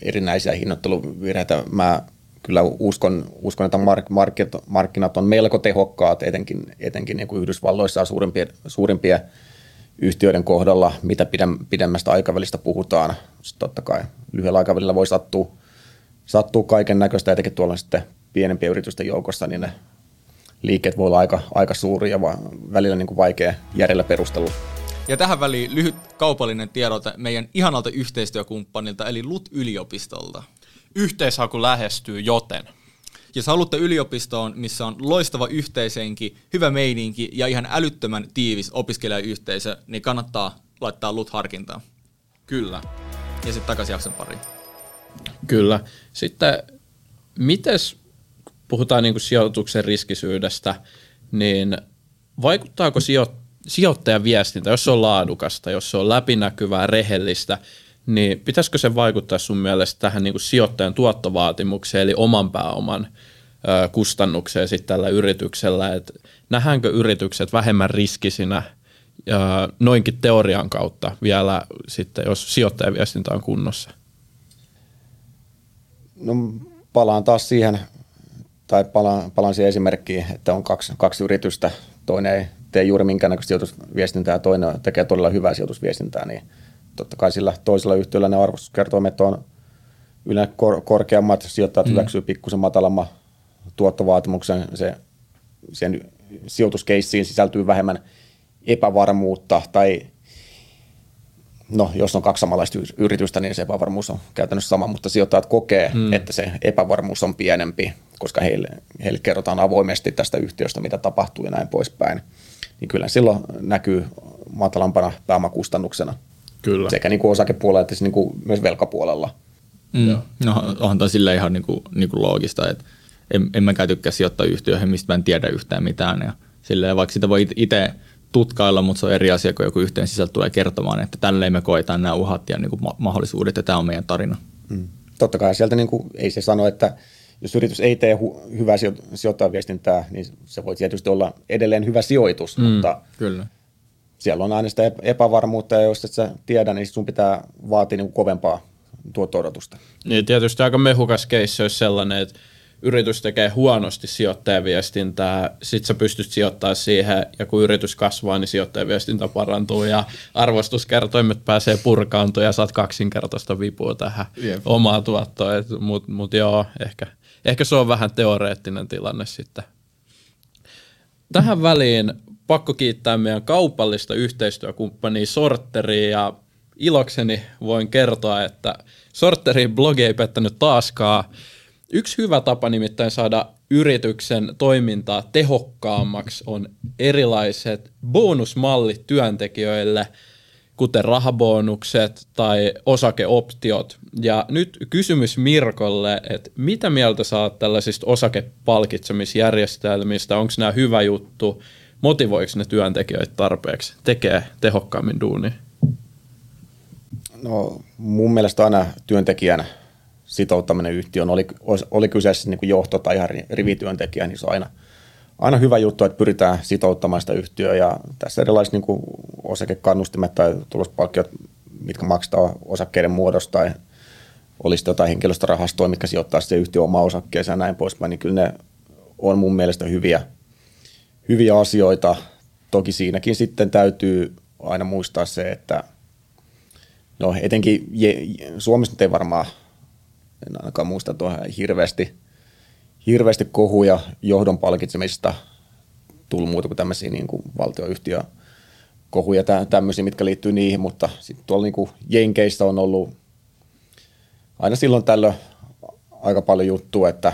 erinäisiä hinnoitteluvirheitä. Mä kyllä uskon, uskon että mark, markkinat, markkinat on melko tehokkaat, etenkin, etenkin niin kuin Yhdysvalloissa suurimpien, suurimpien yhtiöiden kohdalla, mitä pidemmästä aikavälistä puhutaan. Sitten totta kai lyhyellä aikavälillä voi sattua, sattua kaiken näköistä, etenkin tuolla sitten pienempien yritysten joukossa, niin ne liikkeet voi olla aika, aika suuria ja välillä niin kuin vaikea järjellä perustella. Ja tähän väliin lyhyt kaupallinen tiedote meidän ihanalta yhteistyökumppanilta, eli LUT-yliopistolta. Yhteishaku lähestyy, joten jos haluatte yliopistoon, missä on loistava yhteisenki, hyvä meininki ja ihan älyttömän tiivis opiskelijayhteisö, niin kannattaa laittaa LUT harkintaan. Kyllä. Ja sitten takaisin jakson pariin. Kyllä. Sitten, mites puhutaan niin kuin sijoituksen riskisyydestä, niin vaikuttaako sijo- sijoittajan viestintä, jos se on laadukasta, jos se on läpinäkyvää, rehellistä, niin pitäisikö se vaikuttaa sun mielestä tähän niin kuin sijoittajan tuottovaatimukseen, eli oman pääoman ö, kustannukseen sitten tällä yrityksellä, että nähdäänkö yritykset vähemmän riskisinä ja noinkin teorian kautta vielä sitten, jos sijoittajaviestintä on kunnossa? No palaan taas siihen tai palaan, palaan siihen esimerkkiin, että on kaksi, kaksi yritystä, toinen ei tee juuri minkäännäköistä sijoitusviestintää ja toinen tekee todella hyvää sijoitusviestintää, niin totta kai sillä toisella yhtiöllä ne arvostuskertoimet on yleensä kor- korkeammat, sijoittajat mm. hyväksyy pikkusen matalamman tuottovaatimuksen, se, sen sijoituskeissiin sisältyy vähemmän epävarmuutta tai no, jos on kaksi samanlaista yritystä, niin se epävarmuus on käytännössä sama, mutta sijoittajat kokee, mm. että se epävarmuus on pienempi, koska heille, heille kerrotaan avoimesti tästä yhtiöstä, mitä tapahtuu ja näin poispäin. Niin kyllä silloin näkyy matalampana pääomakustannuksena. Kyllä. Sekä niin kuin osakepuolella että niin kuin myös velkapuolella. Mm. No onhan toi silleen ihan niin kuin, niin kuin loogista, että en, en mäkään tykkää sijoittaa yhtiöihin, mistä mä en tiedä yhtään mitään. Ja silleen, vaikka sitä voi itse tutkailla, mutta se on eri asia, kun joku yhteen sisältö tulee kertomaan, että tälleen me koetaan nämä uhat ja niin kuin mahdollisuudet, ja tämä on meidän tarina. Mm. Totta kai sieltä niin kuin, ei se sano, että jos yritys ei tee hu- hyvää sijoittajaviestintää, niin se voi tietysti olla edelleen hyvä sijoitus, mm, mutta kyllä. siellä on aina sitä epävarmuutta, ja jos et sä tiedä, niin sun pitää vaatia niin kuin kovempaa tuotto-odotusta. Niin tietysti aika mehukas keissi olisi sellainen, että yritys tekee huonosti sijoittajaviestintää, sit sä pystyt sijoittamaan siihen, ja kun yritys kasvaa, niin sijoittajaviestintä parantuu, ja arvostuskertoimet pääsee purkaantumaan, ja saat kaksinkertaista vipua tähän yep. omaa tuottoa. Mutta mut joo, ehkä, ehkä se on vähän teoreettinen tilanne sitten. Tähän väliin pakko kiittää meidän kaupallista yhteistyökumppania Sorteria, ja ilokseni voin kertoa, että Sorterin blogi ei pettänyt taaskaan. Yksi hyvä tapa nimittäin saada yrityksen toimintaa tehokkaammaksi on erilaiset bonusmallit työntekijöille, kuten rahabonukset tai osakeoptiot. Ja nyt kysymys Mirkolle, että mitä mieltä saat tällaisista osakepalkitsemisjärjestelmistä? Onko nämä hyvä juttu? Motivoiko ne työntekijöitä tarpeeksi? Tekee tehokkaammin duunia? No mun mielestä aina työntekijän sitouttaminen yhtiöön, oli, oli kyseessä niin kuin johto tai ihan rivityöntekijä, niin se on aina, aina hyvä juttu, että pyritään sitouttamaan sitä yhtiöä ja tässä erilaiset niin kuin osakekannustimet tai tulospalkkiot, mitkä maksetaan osakkeiden muodosta tai olisi jotain henkilöstörahastoa, mitkä sijoittaa se yhtiö omaa osakkeeseen ja näin poispäin, niin kyllä ne on mun mielestä hyviä, hyviä asioita. Toki siinäkin sitten täytyy aina muistaa se, että no etenkin Suomessa nyt ei varmaan en ainakaan muista tuohon hirveästi, hirveästi kohuja johdon palkitsemisesta tullut muuta kuin tämmöisiä niin kuin valtioyhtiö kohuja tämmöisiä, mitkä liittyy niihin, mutta sitten tuolla niin kuin Jenkeissä on ollut aina silloin tällöin aika paljon juttua, että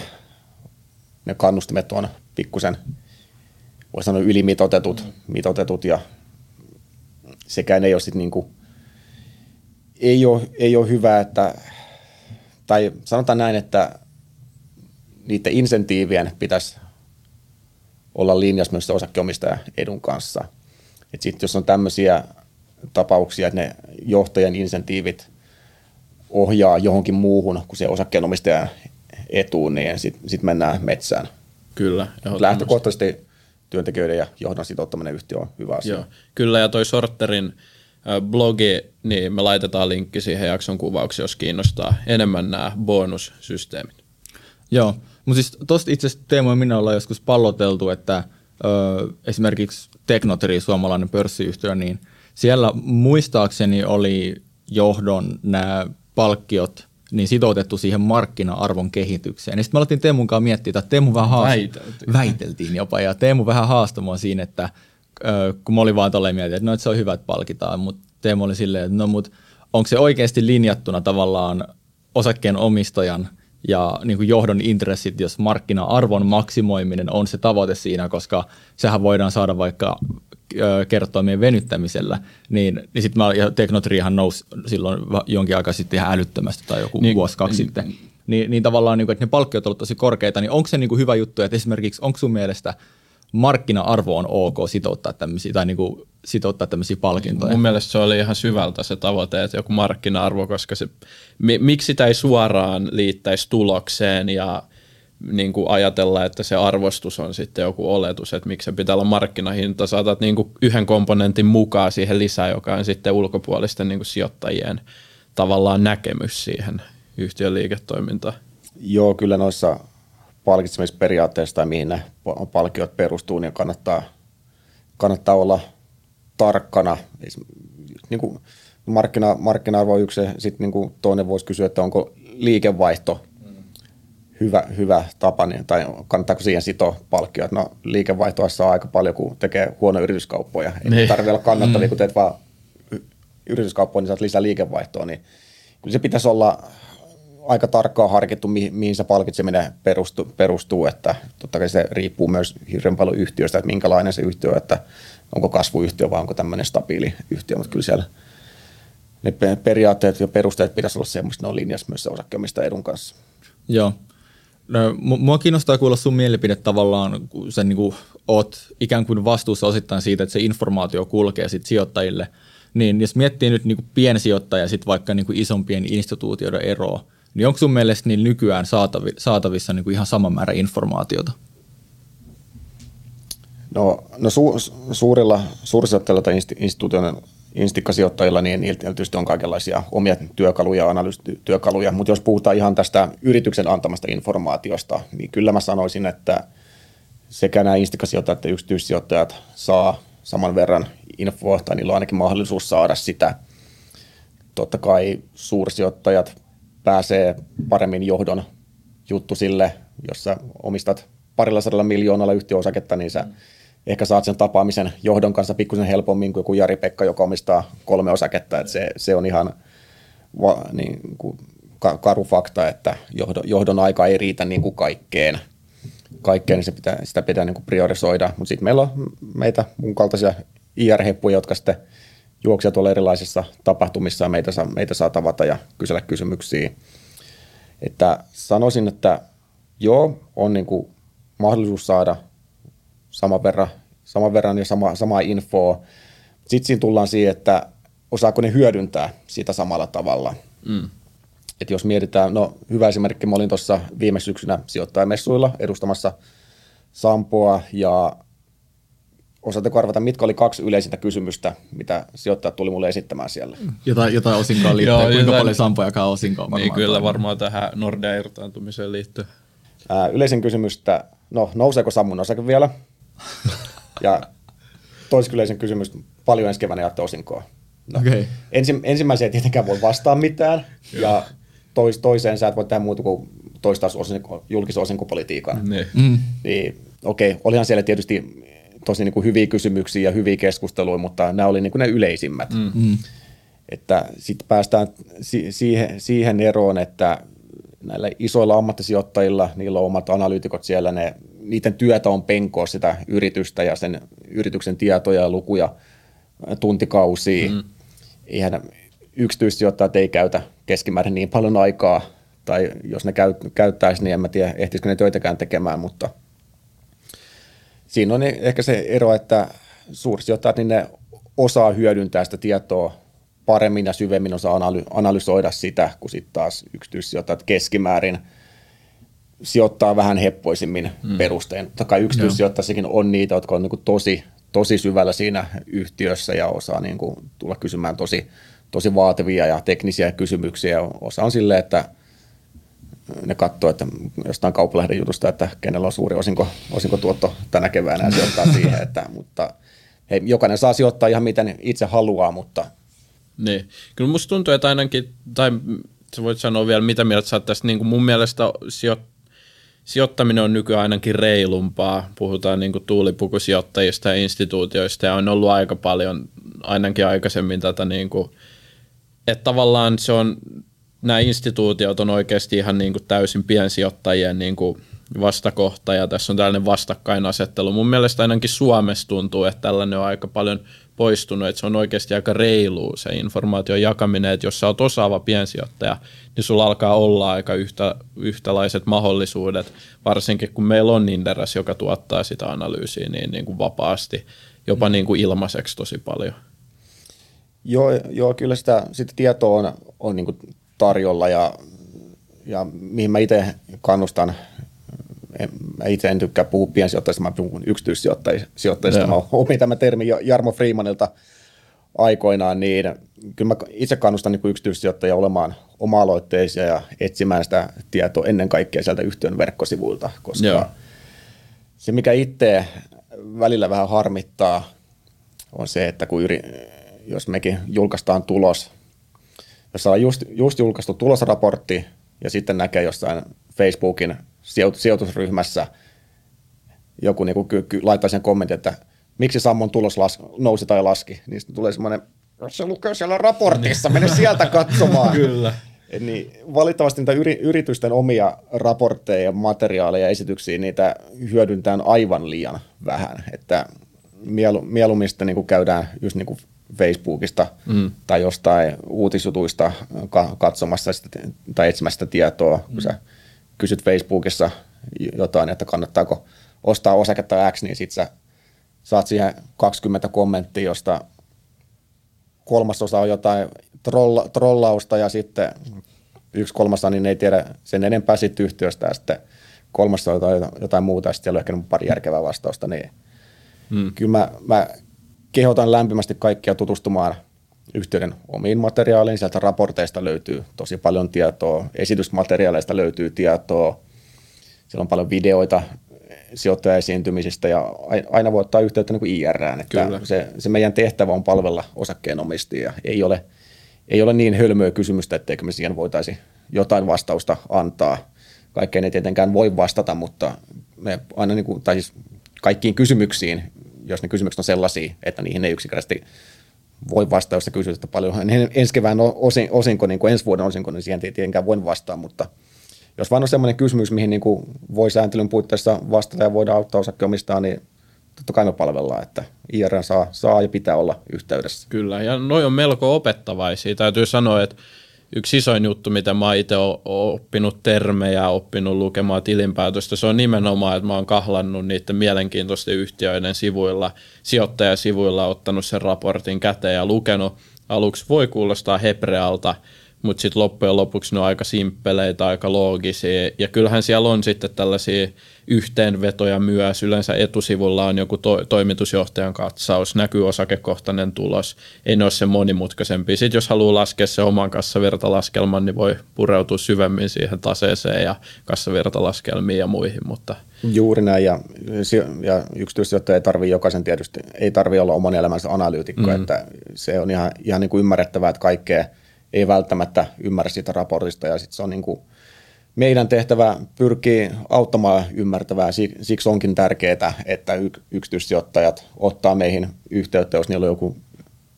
ne kannustimet on pikkusen voi sanoa ylimitotetut mm. mitotetut ja sekään ei ole sitten niinku, ei ole, ei ole hyvä, että, tai sanotaan näin, että niiden insentiivien pitäisi olla linjassa myös osakkeenomistajan edun kanssa. Et sit, jos on tämmöisiä tapauksia, että ne johtajan insentiivit ohjaa johonkin muuhun kuin se osakkeenomistajan etuun, niin sitten sit mennään metsään. Kyllä. Lähtökohtaisesti työntekijöiden ja johdon sitouttaminen yhtiö on hyvä asia. Joo. Kyllä, ja toi Sorterin blogi, niin me laitetaan linkki siihen jakson kuvaukseen, jos kiinnostaa enemmän nämä bonussysteemit. Joo, mutta siis tuosta itse asiassa Teemu ja minä ollaan joskus palloteltu, että ö, esimerkiksi Teknoteri, suomalainen pörssiyhtiö, niin siellä muistaakseni oli johdon nämä palkkiot niin sitoutettu siihen markkina-arvon kehitykseen. Ja sitten me alettiin Teemun kanssa miettiä, että Teemu vähän haast... väiteltiin. väiteltiin jopa, ja Teemu vähän haastoi siinä, että kun mä olin vaan tolleen mietin, että no, että se on hyvä, että palkitaan, mutta Teemu oli silleen, että no, mutta onko se oikeasti linjattuna tavallaan osakkeen omistajan ja niin kuin johdon intressit, jos markkina-arvon maksimoiminen on se tavoite siinä, koska sehän voidaan saada vaikka kertoimien venyttämisellä, niin, niin sitten ja Teknotriahan nousi silloin jonkin aikaa sitten ihan älyttömästi tai joku niin, vuosi kaksi niin, sitten. Niin, niin tavallaan, niin kuin, että ne palkkiot ovat tosi korkeita, niin onko se niin kuin hyvä juttu, että esimerkiksi onko sun mielestä markkina-arvo on ok sitouttaa tämmöisiä, tai niin kuin sitouttaa tämmöisiä palkintoja? Mun mielestä se oli ihan syvältä se tavoite, että joku markkina-arvo, koska se, miksi sitä ei suoraan liittäisi tulokseen ja niin kuin ajatella, että se arvostus on sitten joku oletus, että miksi se pitää olla markkinahinta. Saatat niin kuin yhden komponentin mukaan siihen lisää, joka on sitten ulkopuolisten niin kuin sijoittajien tavallaan näkemys siihen yhtiön liiketoimintaan. Joo, kyllä noissa palkitsemisperiaatteissa tai mihin ne palkiot perustuu, niin kannattaa, kannattaa olla tarkkana. Niin kuin markkina, markkina-arvo on yksi, sitten niin kuin toinen voisi kysyä, että onko liikevaihto hyvä, hyvä tapa, niin, tai kannattaako siihen sitoa palkkioa. No liikevaihtoa saa aika paljon, kun tekee huono yrityskauppoja. Ei niin. tarvitse olla kannattavia, mm. kun teet vaan yrityskauppoja, niin saat lisää liikevaihtoa, niin kyllä se pitäisi olla aika tarkkaan harkittu, mihin, mihin se palkitseminen perustuu, perustuu, että totta kai se riippuu myös hirveän paljon yhtiöstä, että minkälainen se yhtiö että onko kasvuyhtiö vai onko tämmöinen stabiili yhtiö, mutta kyllä siellä ne periaatteet ja perusteet pitäisi olla semmoista, ne on linjassa myös se edun kanssa. Joo, No, mua kiinnostaa kuulla sun mielipide tavallaan, kun sä niin kuin oot ikään kuin vastuussa osittain siitä, että se informaatio kulkee sit sijoittajille. Niin jos miettii nyt niin kuin piensijoittaja ja sitten vaikka niin kuin isompien instituutioiden eroa, niin onko sun mielestä niin nykyään saatavi, saatavissa niin kuin ihan sama määrä informaatiota? No, no su, suurilla, suursijoittajilla tai instituutioiden instikkasijoittajilla, niin niillä tietysti on kaikenlaisia omia työkaluja, analyysityökaluja, mutta jos puhutaan ihan tästä yrityksen antamasta informaatiosta, niin kyllä mä sanoisin, että sekä nämä instikkasijoittajat että yksityissijoittajat saa saman verran infoa, tai niillä on ainakin mahdollisuus saada sitä. Totta kai suursijoittajat pääsee paremmin johdon juttu sille, jos sä omistat parilla sadalla miljoonalla yhtiöosaketta, niin sä mm ehkä saat sen tapaamisen johdon kanssa pikkusen helpommin kuin joku Jari-Pekka, joka omistaa kolme osaketta. Että se, se on ihan va, niin kuin karu fakta, että johdon, johdon aika ei riitä niin kuin kaikkeen. Kaikkeen niin se pitää, sitä pitää niin kuin priorisoida. Mutta sitten meillä on meitä mun kaltaisia IR-heppuja, jotka sitten juoksia tuolla erilaisissa tapahtumissa ja meitä saa, meitä saa tavata ja kysellä kysymyksiä. Että sanoisin, että joo, on niin kuin mahdollisuus saada saman verran, saman verran ja sama, samaa infoa. Sitten siinä tullaan siihen, että osaako ne hyödyntää sitä samalla tavalla. Mm. Et jos mietitään, no hyvä esimerkki, mä olin tuossa viime syksynä sijoittajamessuilla edustamassa Sampoa ja osaatteko arvata, mitkä oli kaksi yleisintä kysymystä, mitä sijoittajat tuli mulle esittämään siellä? Jotain, jotain osinkoa liittyen, kuinka jotain... paljon Sampoa jakaa osinkoa? Niin kyllä varmaan tähän Nordea irtaantumiseen liittyen. Ää, yleisin kysymystä, no nouseeko Sammun osake vielä? ja toiskylleisen kysymys, paljon ensi keväänä jaatte osinkoa? No, okay. ensi, ensimmäiseen ei tietenkään voi vastaa mitään, ja tois, toiseen sä et voi tehdä muuta kuin toistaa osinko, julkisen osinkopolitiikan. Ne. Mm. Niin, okei, okay, olihan siellä tietysti tosi niin kuin hyviä kysymyksiä ja hyviä keskusteluja, mutta nämä oli niin kuin ne yleisimmät. Mm. mm. Että sitten päästään si- siihen, siihen eroon, että näillä isoilla ammattisijoittajilla, niillä on omat analyytikot siellä, ne niiden työtä on penkoa sitä yritystä ja sen yrityksen tietoja ja lukuja tuntikausia. Mm. Eihän yksityissijoittajat ei käytä keskimäärin niin paljon aikaa, tai jos ne käyt, käyttäisi, niin en mä tiedä, ehtisikö ne töitäkään tekemään, mutta siinä on ehkä se ero, että suursijoittajat, niin ne osaa hyödyntää sitä tietoa paremmin ja syvemmin osaa analysoida sitä, kun sitten taas yksityissijoittajat keskimäärin sijoittaa vähän heppoisimmin mm. perustein. Totta kai yksityissijoittajissakin on niitä, jotka on niin tosi, tosi syvällä siinä yhtiössä ja osaa niin kuin tulla kysymään tosi, tosi vaativia ja teknisiä kysymyksiä. Osa on silleen, että ne katsoo, että jostain kauppalehden jutusta, että kenellä on suuri osinko, osinkotuotto tänä keväänä ja sijoittaa siihen, että, mutta hei, jokainen saa sijoittaa ihan miten itse haluaa, mutta niin. Kyllä musta tuntuu, että ainakin, tai sä voit sanoa vielä, mitä mieltä sä oot tästä, niin kuin mun mielestä sijo, sijoittaminen on nykyään ainakin reilumpaa. Puhutaan niin kuin tuulipukusijoittajista ja instituutioista, ja on ollut aika paljon ainakin aikaisemmin tätä, niin kuin, että tavallaan se on, nämä instituutiot on oikeasti ihan niin kuin täysin piensijoittajien niin kuin vastakohta, ja tässä on tällainen vastakkainasettelu. Mun mielestä ainakin Suomessa tuntuu, että tällainen on aika paljon poistunut, että se on oikeasti aika reilu se informaation jakaminen, että jos sä oot osaava piensijoittaja, niin sulla alkaa olla aika yhtä, yhtälaiset mahdollisuudet, varsinkin kun meillä on Inderes, joka tuottaa sitä analyysiä niin, niin kuin vapaasti, jopa niin kuin ilmaiseksi tosi paljon. Joo, joo kyllä sitä, sitä tietoa on, on niin kuin tarjolla ja, ja mihin mä itse kannustan en, mä itse en tykkää puhua piensijoittajista, mä puhun yksityissijoittajista. Mä opin tämä termi Jarmo Freemanilta aikoinaan, niin kyllä mä itse kannustan niin yksityissijoittajia olemaan oma-aloitteisia ja etsimään sitä tietoa ennen kaikkea sieltä yhtiön verkkosivuilta, koska Joo. se, mikä itse välillä vähän harmittaa, on se, että kun yri, jos mekin julkaistaan tulos, jos on just, just julkaistu tulosraportti ja sitten näkee jossain Facebookin sijoitusryhmässä joku niin kuin, ky, ky, laittaa sen kommentin, että miksi Sammon tulos las, nousi tai laski, niin sitten tulee semmoinen, se lukee siellä raportissa, mene sieltä katsomaan. Kyllä. Niin valitettavasti niitä yri, yritysten omia raportteja, materiaaleja ja esityksiä, niitä hyödyntää aivan liian vähän. Että mielu, mieluummin sitten niin käydään just niin kuin Facebookista mm. tai jostain uutisjutuista katsomassa sitä, tai etsimästä tietoa, kun mm. sä kysyt Facebookissa jotain, että kannattaako ostaa osaketta X, niin sit sä saat siihen 20 kommenttia, josta kolmasosa on jotain trolla, trollausta ja sitten yksi kolmasosa niin ei tiedä sen enempää siitä yhtiöstä ja sitten kolmasosa jotain, jotain muuta ja sitten siellä on ehkä pari järkevää vastausta, niin hmm. kyllä mä, mä kehotan lämpimästi kaikkia tutustumaan yhtiöiden omiin materiaaleihin. Sieltä raporteista löytyy tosi paljon tietoa, esitysmateriaaleista löytyy tietoa, siellä on paljon videoita sijoittajaesiintymisistä ja aina voi ottaa yhteyttä niin IRään. Että Kyllä. Se, se, meidän tehtävä on palvella osakkeenomistajia. Ei ole, ei ole niin hölmöä kysymystä, etteikö me siihen voitaisi jotain vastausta antaa. Kaikkeen ei tietenkään voi vastata, mutta me aina niin kuin, tai siis kaikkiin kysymyksiin, jos ne kysymykset on sellaisia, että niihin ei yksinkertaisesti voi sä kysyt, että paljon ensi kevään osin, osinko, niin kuin ensi vuoden osinko, niin siihen tietenkään voi vastaa, mutta jos vaan on sellainen kysymys, mihin niin kuin voi sääntelyn puitteissa vastata ja voidaan auttaa osakkeomistaa, niin totta kai me palvellaan, että IR saa, saa ja pitää olla yhteydessä. Kyllä, ja noi on melko opettavaisia. Täytyy sanoa, että yksi isoin juttu, mitä mä itse oppinut termejä, oppinut lukemaan tilinpäätöstä, se on nimenomaan, että mä oon kahlannut niiden mielenkiintoisten yhtiöiden sivuilla, sijoittajasivuilla, ottanut sen raportin käteen ja lukenut. Aluksi voi kuulostaa hebrealta, mutta sitten loppujen lopuksi ne on aika simppeleitä, aika loogisia. Ja kyllähän siellä on sitten tällaisia yhteenvetoja myös. Yleensä etusivulla on joku to- toimitusjohtajan katsaus, näkyy osakekohtainen tulos. Ei ne ole se monimutkaisempi. Sitten jos haluaa laskea se oman kassavirtalaskelman, niin voi pureutua syvemmin siihen taseeseen ja kassavirtalaskelmiin ja muihin. Mutta Juuri näin, ja, ja yksityissijoittaja ei tarvitse jokaisen tietysti, ei tarvitse olla oman elämänsä analyytikko, mm. että se on ihan, ihan niin kuin ymmärrettävää, että kaikkea – ei välttämättä ymmärrä sitä raportista ja sitten se on niin kuin meidän tehtävä pyrkii auttamaan ymmärtävää. Siksi onkin tärkeää, että yksityissijoittajat ottaa meihin yhteyttä, jos niillä on joku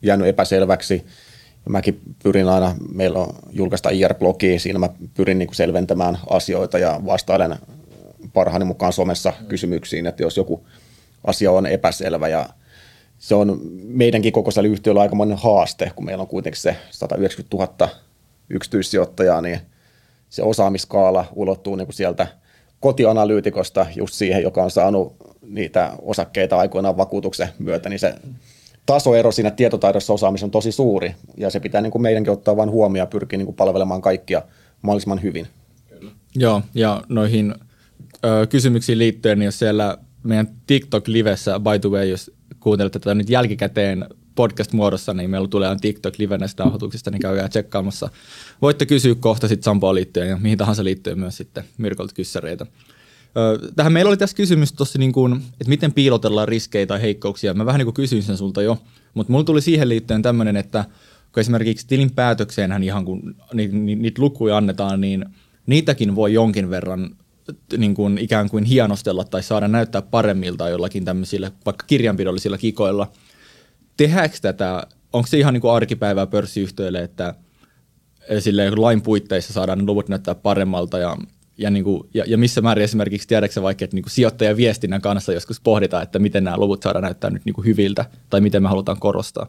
jäänyt epäselväksi. Mäkin pyrin aina, meillä on julkaista IR-blogi, siinä mä pyrin niin kuin selventämään asioita ja vastailen parhaani mukaan somessa kysymyksiin, että jos joku asia on epäselvä ja se on meidänkin kokoisella yhtiöllä aikamoinen haaste, kun meillä on kuitenkin se 190 000 yksityissijoittajaa, niin se osaamiskaala ulottuu niin kuin sieltä kotianalyytikosta just siihen, joka on saanut niitä osakkeita aikoinaan vakuutuksen myötä, niin se tasoero siinä tietotaidossa osaamisessa on tosi suuri, ja se pitää niin kuin meidänkin ottaa vain huomioon ja pyrkiä niin kuin palvelemaan kaikkia mahdollisimman hyvin. Joo, ja noihin ö, kysymyksiin liittyen, niin jos siellä meidän TikTok-livessä, by the way, jos kuuntelette tätä nyt jälkikäteen podcast-muodossa, niin meillä tulee TikTok-live näistä nauhoituksista, niin käykää tsekkaamassa. Voitte kysyä kohta sitten Sampoon liittyen ja mihin tahansa liittyen myös sitten Mirkolta kyssäreitä. Tähän meillä oli tässä kysymys tuossa, niin kuin, että miten piilotellaan riskejä tai heikkouksia. Mä vähän niin kuin kysyin sen sulta jo, mutta mulla tuli siihen liittyen tämmöinen, että kun esimerkiksi tilin päätökseenhän ihan kun niitä, niitä lukuja annetaan, niin niitäkin voi jonkin verran niin kuin ikään kuin hienostella tai saada näyttää paremmilta jollakin tämmöisillä vaikka kirjanpidollisilla kikoilla. Tehdäänkö tätä, onko se ihan niin kuin arkipäivää pörssiyhtiöille, että sille lain puitteissa saadaan luvut näyttää paremmalta ja, ja, niin kuin, ja, ja missä määrin esimerkiksi tiedätkö vaikka, että niin kuin sijoittajan viestinnän kanssa joskus pohditaan, että miten nämä luvut saadaan näyttää nyt niin kuin hyviltä tai miten me halutaan korostaa?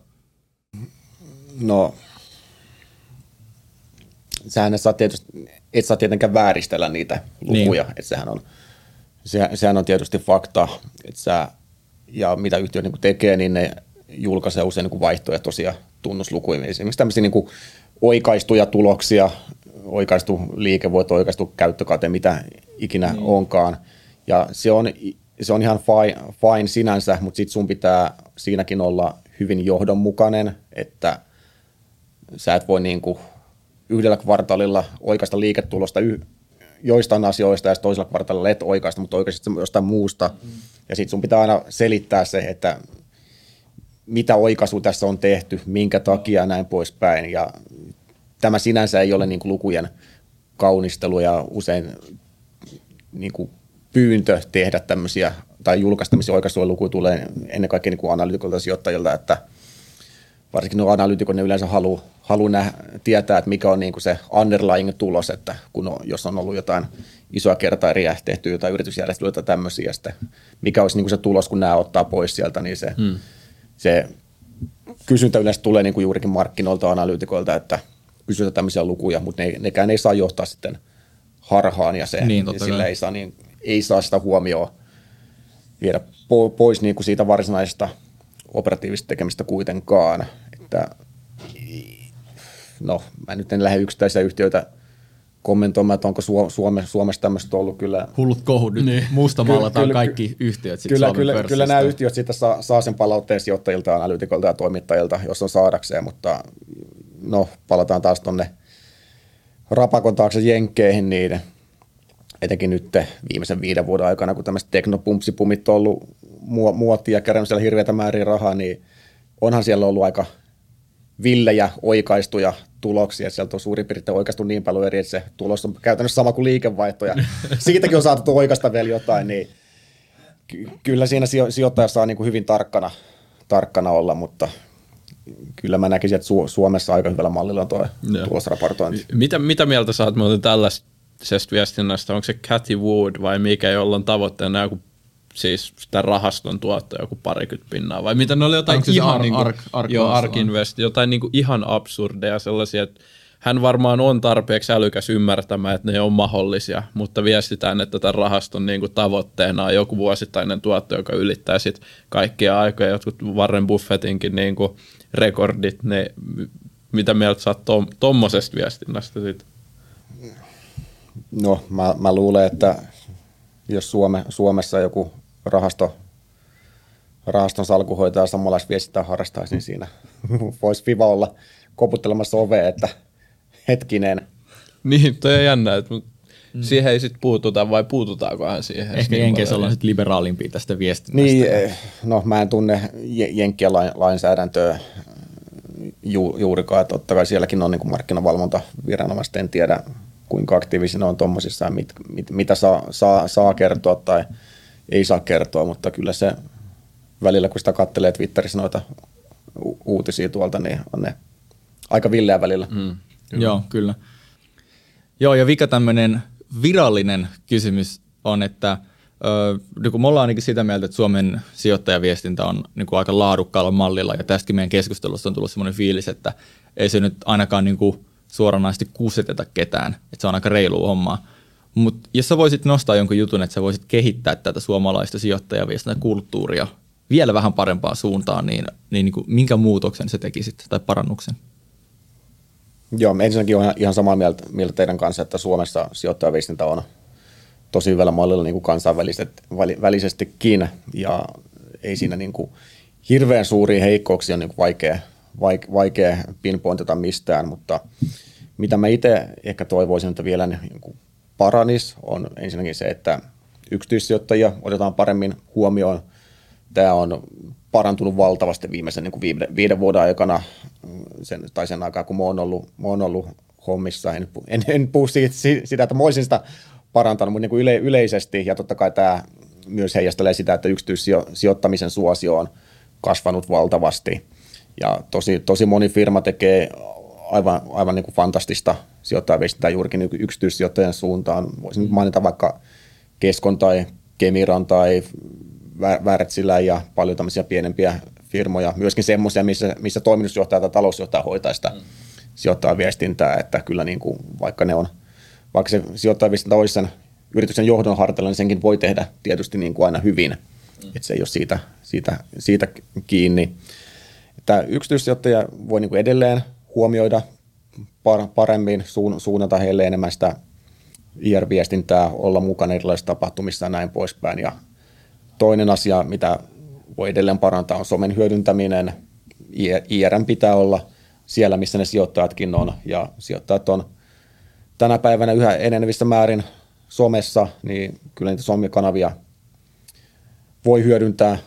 No, sähän et saa, tietysti, et saa tietenkään vääristellä niitä lukuja, niin. että sehän on, se, sehän on tietysti fakta, että sä, ja mitä yhtiö niin tekee, niin ne julkaisee usein niin vaihtoehtoisia tunnuslukuja, esimerkiksi tämmöisiä niin oikaistuja tuloksia, oikaistu liikevoitto, oikaistu käyttökate, mitä ikinä niin. onkaan, ja se on, se on ihan fine, fine sinänsä, mutta sitten sun pitää siinäkin olla hyvin johdonmukainen, että sä et voi niin kuin yhdellä kvartaalilla oikaista liiketulosta y- joistain asioista ja toisella kvartaalilla et oikaista, mutta oikeasti jostain muusta. Mm. Ja sitten sun pitää aina selittää se, että mitä oikaisu tässä on tehty, minkä takia ja näin poispäin. Ja tämä sinänsä ei ole niin kuin lukujen kaunistelu ja usein niin kuin pyyntö tehdä tämmöisiä tai julkaista tämmöisiä oikaisuja lukuja tulee ennen kaikkea niin analytikolta sijoittajilta, että varsinkin nuo analytikot ne yleensä haluaa halu tietää, että mikä on niin kuin se underlying tulos, että kun on, jos on ollut jotain isoa kertaeriä tehty jotain yritysjärjestelyä tai tämmöisiä, ja sitten mikä olisi niin kuin se tulos, kun nämä ottaa pois sieltä, niin se, hmm. se kysyntä yleensä tulee niin kuin juurikin markkinoilta analyytikoilta, että kysytään tämmöisiä lukuja, mutta ne, nekään ei saa johtaa sitten harhaan ja se, niin, sillä ei saa, niin, ei saa sitä huomioon viedä pois niin kuin siitä varsinaisesta operatiivista tekemistä kuitenkaan. Että, no, mä nyt en lähde yksittäisiä yhtiöitä kommentoimaan, että onko Suome, Suomessa tämmöistä ollut kyllä. Hullut kohut nyt niin. mustamaalataan kyllä, kaikki yhtiöt sitten kyllä, kyllä, kyllä nämä yhtiöt sitten saa, saa sen palautteen sijoittajilta, analyytikolta ja toimittajilta, jos on saadakseen, mutta no palataan taas tuonne rapakon taakse jenkkeihin, niin etenkin nyt viimeisen viiden vuoden aikana, kun tämmöiset teknopumpsipumit on ollut muotia ja kerännyt siellä hirveätä määriä rahaa, niin onhan siellä ollut aika villejä oikaistuja tuloksia. Sieltä on suurin piirtein oikaistu niin paljon eri, että se tulos on käytännössä sama kuin liikevaihto. Ja siitäkin on saatu oikaista vielä jotain, niin ky- kyllä siinä sijoittaja saa niin kuin hyvin tarkkana, tarkkana olla, mutta kyllä mä näkisin, että Su- Suomessa aika hyvällä mallilla on tuo tulosraportointi. Mitä, mitä mieltä saat muuten tällaisesta viestinnästä? Onko se Cathy Wood vai mikä, jolla on tavoitteena joku siis sitä rahaston tuotto joku parikymmentä pinnaa, vai mitä ne oli jotain Onko ihan, niin ark, ark, joo, ark invest, jotain niin kuin ihan absurdeja sellaisia, että hän varmaan on tarpeeksi älykäs ymmärtämään, että ne on mahdollisia, mutta viestitään, että tämän rahaston niin kuin tavoitteena on joku vuosittainen tuotto, joka ylittää sit kaikkia aikoja, jotkut Warren Buffettinkin niin kuin rekordit, ne, mitä mieltä sä oot tuommoisesta viestinnästä sitten? No, mä, mä luulen, että jos Suome, Suomessa joku rahasto, rahaston salkuhoitaja samanlaista viestintää harrastaisi, niin siinä voisi Fiva olla koputtelemassa ovea, että hetkinen. Niin, toi on jännä, että mm. siihen ei sitten puututa vai puututaankohan siihen? Ehkä Jenkeissä ollaan sitten liberaalimpia tästä viestinnästä. Niin, eh, no mä en tunne Jenkkien lainsäädäntöä ju, juurikaan, että totta kai sielläkin on niin markkinavalvontaviranomaiset, en tiedä kuinka aktiivisina on tuommoisissa, mit, mit, mitä saa, saa, saa kertoa tai ei saa kertoa, mutta kyllä se välillä, kun sitä kattelee Twitterissä noita uutisia tuolta, niin on ne aika villeä välillä. Mm, kyllä. Joo, kyllä. Joo, ja mikä tämmöinen virallinen kysymys on, että ö, niin kuin me ollaan ainakin sitä mieltä, että Suomen sijoittajaviestintä on niin kuin aika laadukkaalla mallilla, ja tästäkin meidän keskustelussa on tullut sellainen fiilis, että ei se nyt ainakaan niin kuin suoranaisesti kuseteta ketään, että se on aika reilu hommaa. Mutta jos sä voisit nostaa jonkun jutun, että sä voisit kehittää tätä suomalaista sijoittajaviestintäkulttuuria vielä vähän parempaan suuntaan, niin, niin, niin kuin, minkä muutoksen se tekisit tai parannuksen? Joo, ensinnäkin olen ihan samaa mieltä, mieltä teidän kanssa, että Suomessa sijoittajaviestintä on tosi hyvällä mallilla niin kuin kansainvälisestikin, ja ei siinä niin kuin hirveän suuria heikkouksia on niin kuin vaikea, vaikea, pinpointata mistään, mutta mitä mä itse ehkä toivoisin, että vielä niin paranis, on ensinnäkin se, että yksityissijoittajia otetaan paremmin huomioon. Tämä on parantunut valtavasti viimeisen niin kuin viiden, viiden vuoden aikana, sen, tai sen aikaa, kun mä oon ollut, mä oon ollut hommissa. En, en, en puhu siitä, siitä, että mä olisin sitä parantanut, mutta niin kuin yle, yleisesti, ja totta kai tämä myös heijastelee sitä, että yksityissijoittamisen suosio on kasvanut valtavasti. Ja tosi, tosi moni firma tekee aivan, aivan niin kuin fantastista sijoittajaviestintää juurikin yksityissijoittajien suuntaan. Voisin mainita vaikka Keskon tai Kemiran tai Wärtsilä ja paljon tämmöisiä pienempiä firmoja, myöskin semmoisia, missä, missä toimitusjohtaja tai talousjohtaja hoitaa sitä mm. sijoittajaviestintää, että kyllä niin kuin, vaikka ne on, vaikka se sijoittajaviestintä olisi sen yrityksen johdon hartella, niin senkin voi tehdä tietysti niin kuin aina hyvin, mm. että se ei ole siitä, siitä, siitä kiinni. Että yksityissijoittaja voi niin kuin edelleen huomioida paremmin, suunnata heille enemmän sitä IR-viestintää, olla mukana erilaisissa tapahtumissa ja näin poispäin. Ja toinen asia, mitä voi edelleen parantaa, on somen hyödyntäminen. IR pitää olla siellä, missä ne sijoittajatkin on, ja sijoittajat on tänä päivänä yhä enenevissä määrin somessa, niin kyllä niitä somikanavia voi hyödyntää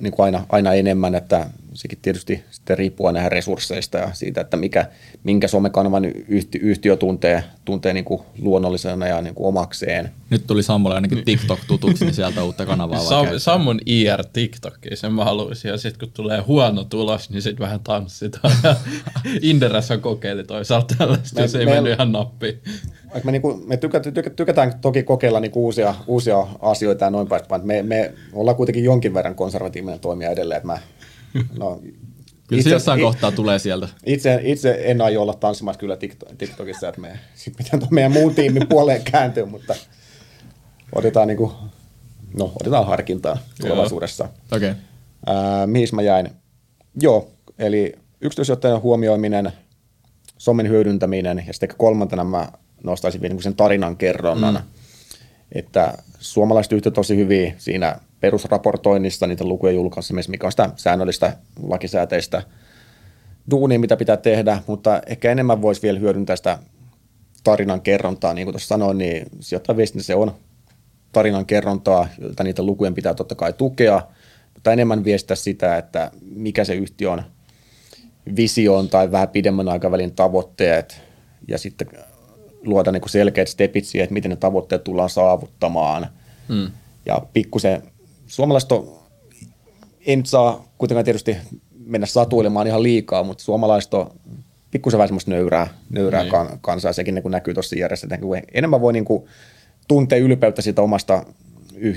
niin kuin aina, aina enemmän, että sekin tietysti sitten riippuu aina resursseista ja siitä, että mikä, minkä somekanavan yhti, yhtiö tuntee, tuntee niin kuin luonnollisena ja niin kuin omakseen. Nyt tuli Sammolle ainakin TikTok tutuksi, niin sieltä uutta kanavaa Sam, Sammon IR TikTokki, sen mä haluaisin. Ja sitten kun tulee huono tulos, niin sitten vähän tanssitaan. Inderassa kokeili toisaalta tällaista, me, jos ei me, mennyt ihan nappiin. Me, niin kuin, me tykätään, tykätään toki kokeilla niin uusia, uusia asioita ja noin päin. Me, me ollaan kuitenkin jonkin verran konservatiivinen toimija edelleen, että mä No, Kyllä itse, se jossain it, kohtaa tulee sieltä. Itse, itse en aio olla tanssimassa kyllä TikTokissa, että me, sit miten meidän muun tiimin puoleen kääntyy, mutta otetaan, niin kuin, no, otetaan harkintaa tulevaisuudessa. Okay. Äh, mihin mä jäin? Joo, eli yksityisjohtajan huomioiminen, somen hyödyntäminen ja sitten kolmantena mä nostaisin vielä niin sen tarinan kerronnan, mm. että suomalaiset yhtiöt tosi hyvin siinä perusraportoinnista, niitä lukujen julkaisemista, mikä on sitä säännöllistä lakisääteistä duunia, mitä pitää tehdä, mutta ehkä enemmän voisi vielä hyödyntää sitä tarinan kerrontaa. Niin kuin tuossa sanoin, niin sijoittajaviestintä se on tarinan kerrontaa, jota niitä lukujen pitää totta kai tukea, mutta enemmän viestää sitä, että mikä se yhtiö on visioon tai vähän pidemmän aikavälin tavoitteet ja sitten luoda niin kuin selkeät stepit siihen, että miten ne tavoitteet tullaan saavuttamaan. Hmm. Ja pikkusen suomalaiset on, ei nyt saa kuitenkaan tietysti mennä satuilemaan ihan liikaa, mutta suomalaiset on pikkusen vähän semmoista nöyrää, nöyrää niin. kansaa, sekin niin näkyy tuossa järjestelmässä. Niin enemmän voi niin kuin tuntea ylpeyttä siitä omasta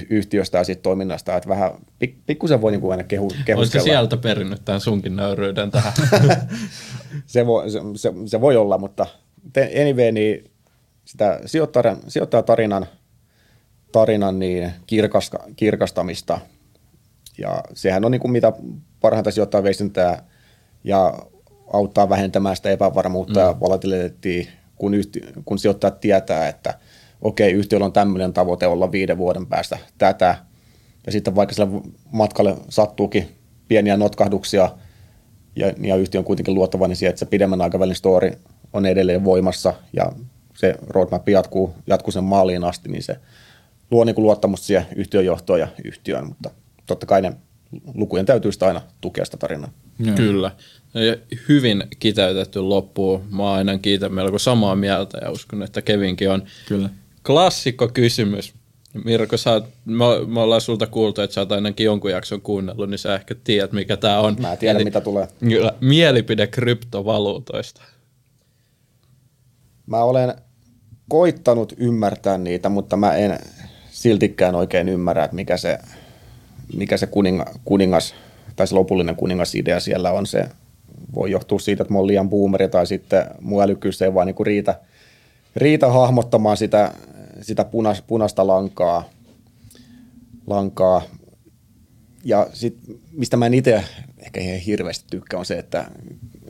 yhtiöstä ja siitä toiminnasta, että vähän pik, pikkusen voi niin kuin aina kehu, kehuskella. Olisiko sieltä perinnyt tämän sunkin nöyryyden tähän? se, voi, se, se, se, voi olla, mutta anyway, niin sitä sijoittajatarinan tarinan niin kirkasta, kirkastamista. Ja sehän on niin kuin mitä parhainta sijoittaa viestintää ja auttaa vähentämään sitä epävarmuutta mm. ja volatiliteettia, kun, yhti, kun sijoittajat tietää, että okei, okay, yhtiöllä on tämmöinen tavoite olla viiden vuoden päästä tätä. Ja sitten vaikka sillä matkalle sattuukin pieniä notkahduksia ja, ja yhtiö on kuitenkin luottavainen siihen, että se pidemmän aikavälin story on edelleen voimassa ja se roadmap jatkuu, jatkuu sen maaliin asti, niin se luo niin kuin luottamusta siihen yhtiön johtoon ja yhtiöön, mutta totta kai ne lukujen täytyy sitä aina tukea sitä tarinaa. Joo. Kyllä. Ja hyvin kiteytetty loppuun. Mä aina kiitän melko samaa mieltä ja uskon, että Kevinkin on. Kyllä. Klassikko kysymys. Mirko, sä oot, me, me ollaan sulta kuultu, että sä oot ainakin jonkun jakson kuunnellut, niin sä ehkä tiedät, mikä tää on. Mä tiedän, Eli, mitä tulee. Kyllä, mielipide kryptovaluutoista. Mä olen koittanut ymmärtää niitä, mutta mä en, siltikään oikein ymmärrä, että mikä se, mikä se kuninga, kuningas tai se lopullinen kuningasidea siellä on. Se voi johtua siitä, että mä oon liian boomeri tai sitten mun älykkyys ei vaan niinku riitä, riitä hahmottamaan sitä, sitä punas, punaista lankaa. lankaa. Ja sit, mistä mä en itse ehkä ihan hirveästi tykkää, on se, että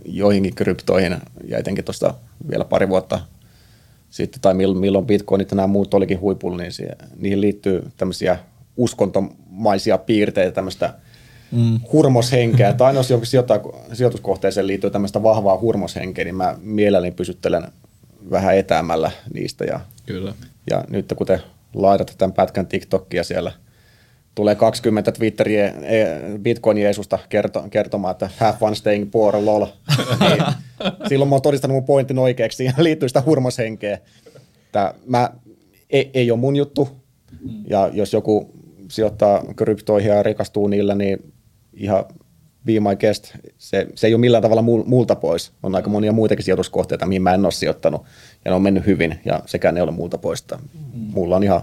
joihinkin kryptoihin ja etenkin tuosta vielä pari vuotta sitten, tai milloin bitcoinit ja nämä muut olikin huipulla, niin siihen, niihin liittyy tämmöisiä uskontomaisia piirteitä, tämmöistä mm. hurmoshenkeä. Tai aina jos johonkin sijoituskohteeseen liittyy tämmöistä vahvaa hurmoshenkeä, niin mä mielelläni pysyttelen vähän etäämällä niistä. Ja, Kyllä. ja nyt kun te laitatte tämän pätkän TikTokia siellä – tulee 20 Twitteriä Bitcoin Jeesusta kerto, kertomaan, että have fun staying poor, lol. niin, silloin mä oon todistanut mun pointin oikeaksi, siihen liittyy sitä hurmoshenkeä. Tää, mä, ei, ei ole mun juttu, ja jos joku sijoittaa kryptoihin ja rikastuu niillä, niin ihan be my guest. Se, se ei ole millään tavalla multa pois. On aika monia muitakin sijoituskohteita, mihin mä en ole sijoittanut, ja ne on mennyt hyvin, ja sekään ei ole multa pois. Mulla on ihan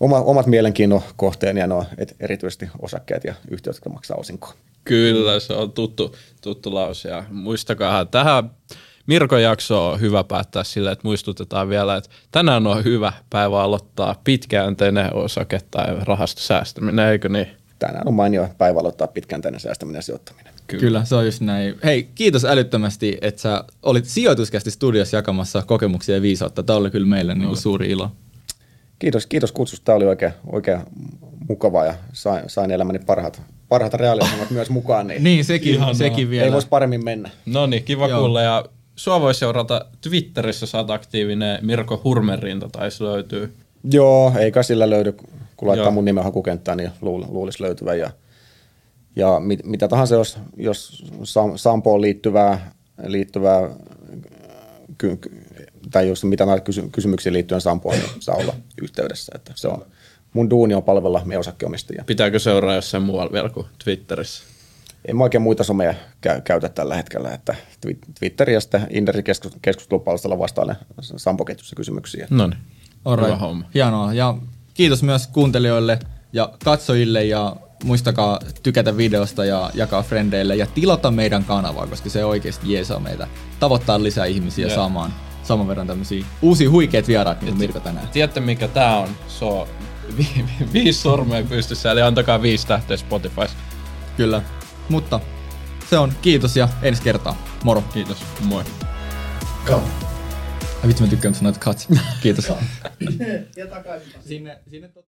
oma, omat mielenkiinnon kohteeni ja no, et erityisesti osakkeet ja yhtiöt, jotka maksaa osinkoa. Kyllä, se on tuttu, tuttu lause. Ja muistakaa, tähän Mirkon jakso on hyvä päättää sillä, että muistutetaan vielä, että tänään on hyvä päivä aloittaa pitkäänteinen osake- tai rahastosäästäminen, eikö niin? Tänään on mainio päivä aloittaa pitkäänteinen säästäminen ja sijoittaminen. Kyllä. Kyllä, se on just näin. Hei, kiitos älyttömästi, että sä olit sijoituskästi studiossa jakamassa kokemuksia ja viisautta. Tämä oli kyllä meille niin suuri ilo. Kiitos, kiitos kutsusta. Tämä oli oikein, oikein mukavaa ja sain, sain elämäni parhaat, parhaat reaaliohjelmat myös mukaan. Niin, niin sekin, Ihanaa. sekin vielä. Ei voisi paremmin mennä. No niin, kiva Joo. kuulla. Ja sua voi seurata Twitterissä, sä oot aktiivinen. Mirko Hurmerinta taisi löytyy. Joo, eikä sillä löydy. Kun laittaa Joo. mun nimen hakukenttään, niin luulisi löytyvän. Ja, ja mit, mitä tahansa, jos, jos Sampoon liittyvää, liittyvää ky, tai jos mitä näitä kysy- kysymyksiä liittyen Sampoon, niin saa olla yhteydessä. Että se on, mun duuni on palvella me osakkeomistajia. Pitääkö seuraa jossain muualla vielä kuin Twitterissä? En mä oikein muita someja käy, käytä tällä hetkellä, että Twitter ja sitten Inderin keskus, keskustelupalstalla vastaan Sampo-ketjussa kysymyksiä. No niin, hyvä homma. Hienoa, ja kiitos myös kuuntelijoille ja katsojille ja muistakaa tykätä videosta ja jakaa frendeille ja tilata meidän kanavaa, koska se oikeasti jeesaa meitä tavoittaa lisää ihmisiä yeah. saamaan saman verran tämmöisiä uusia huikeita vieraat, mitä Mirko tänään. Tiedätte mikä tää on? Se on vi- vi- viisi sormea pystyssä, eli antakaa viisi tähteä Spotify. Kyllä, mutta se on kiitos ja ensi kertaa. Moro. Kiitos, moi. Come. Ai vitsi mä tykkään, kun sanoit cuts. Kiitos. ja takaisin. Sinne, sinne tot...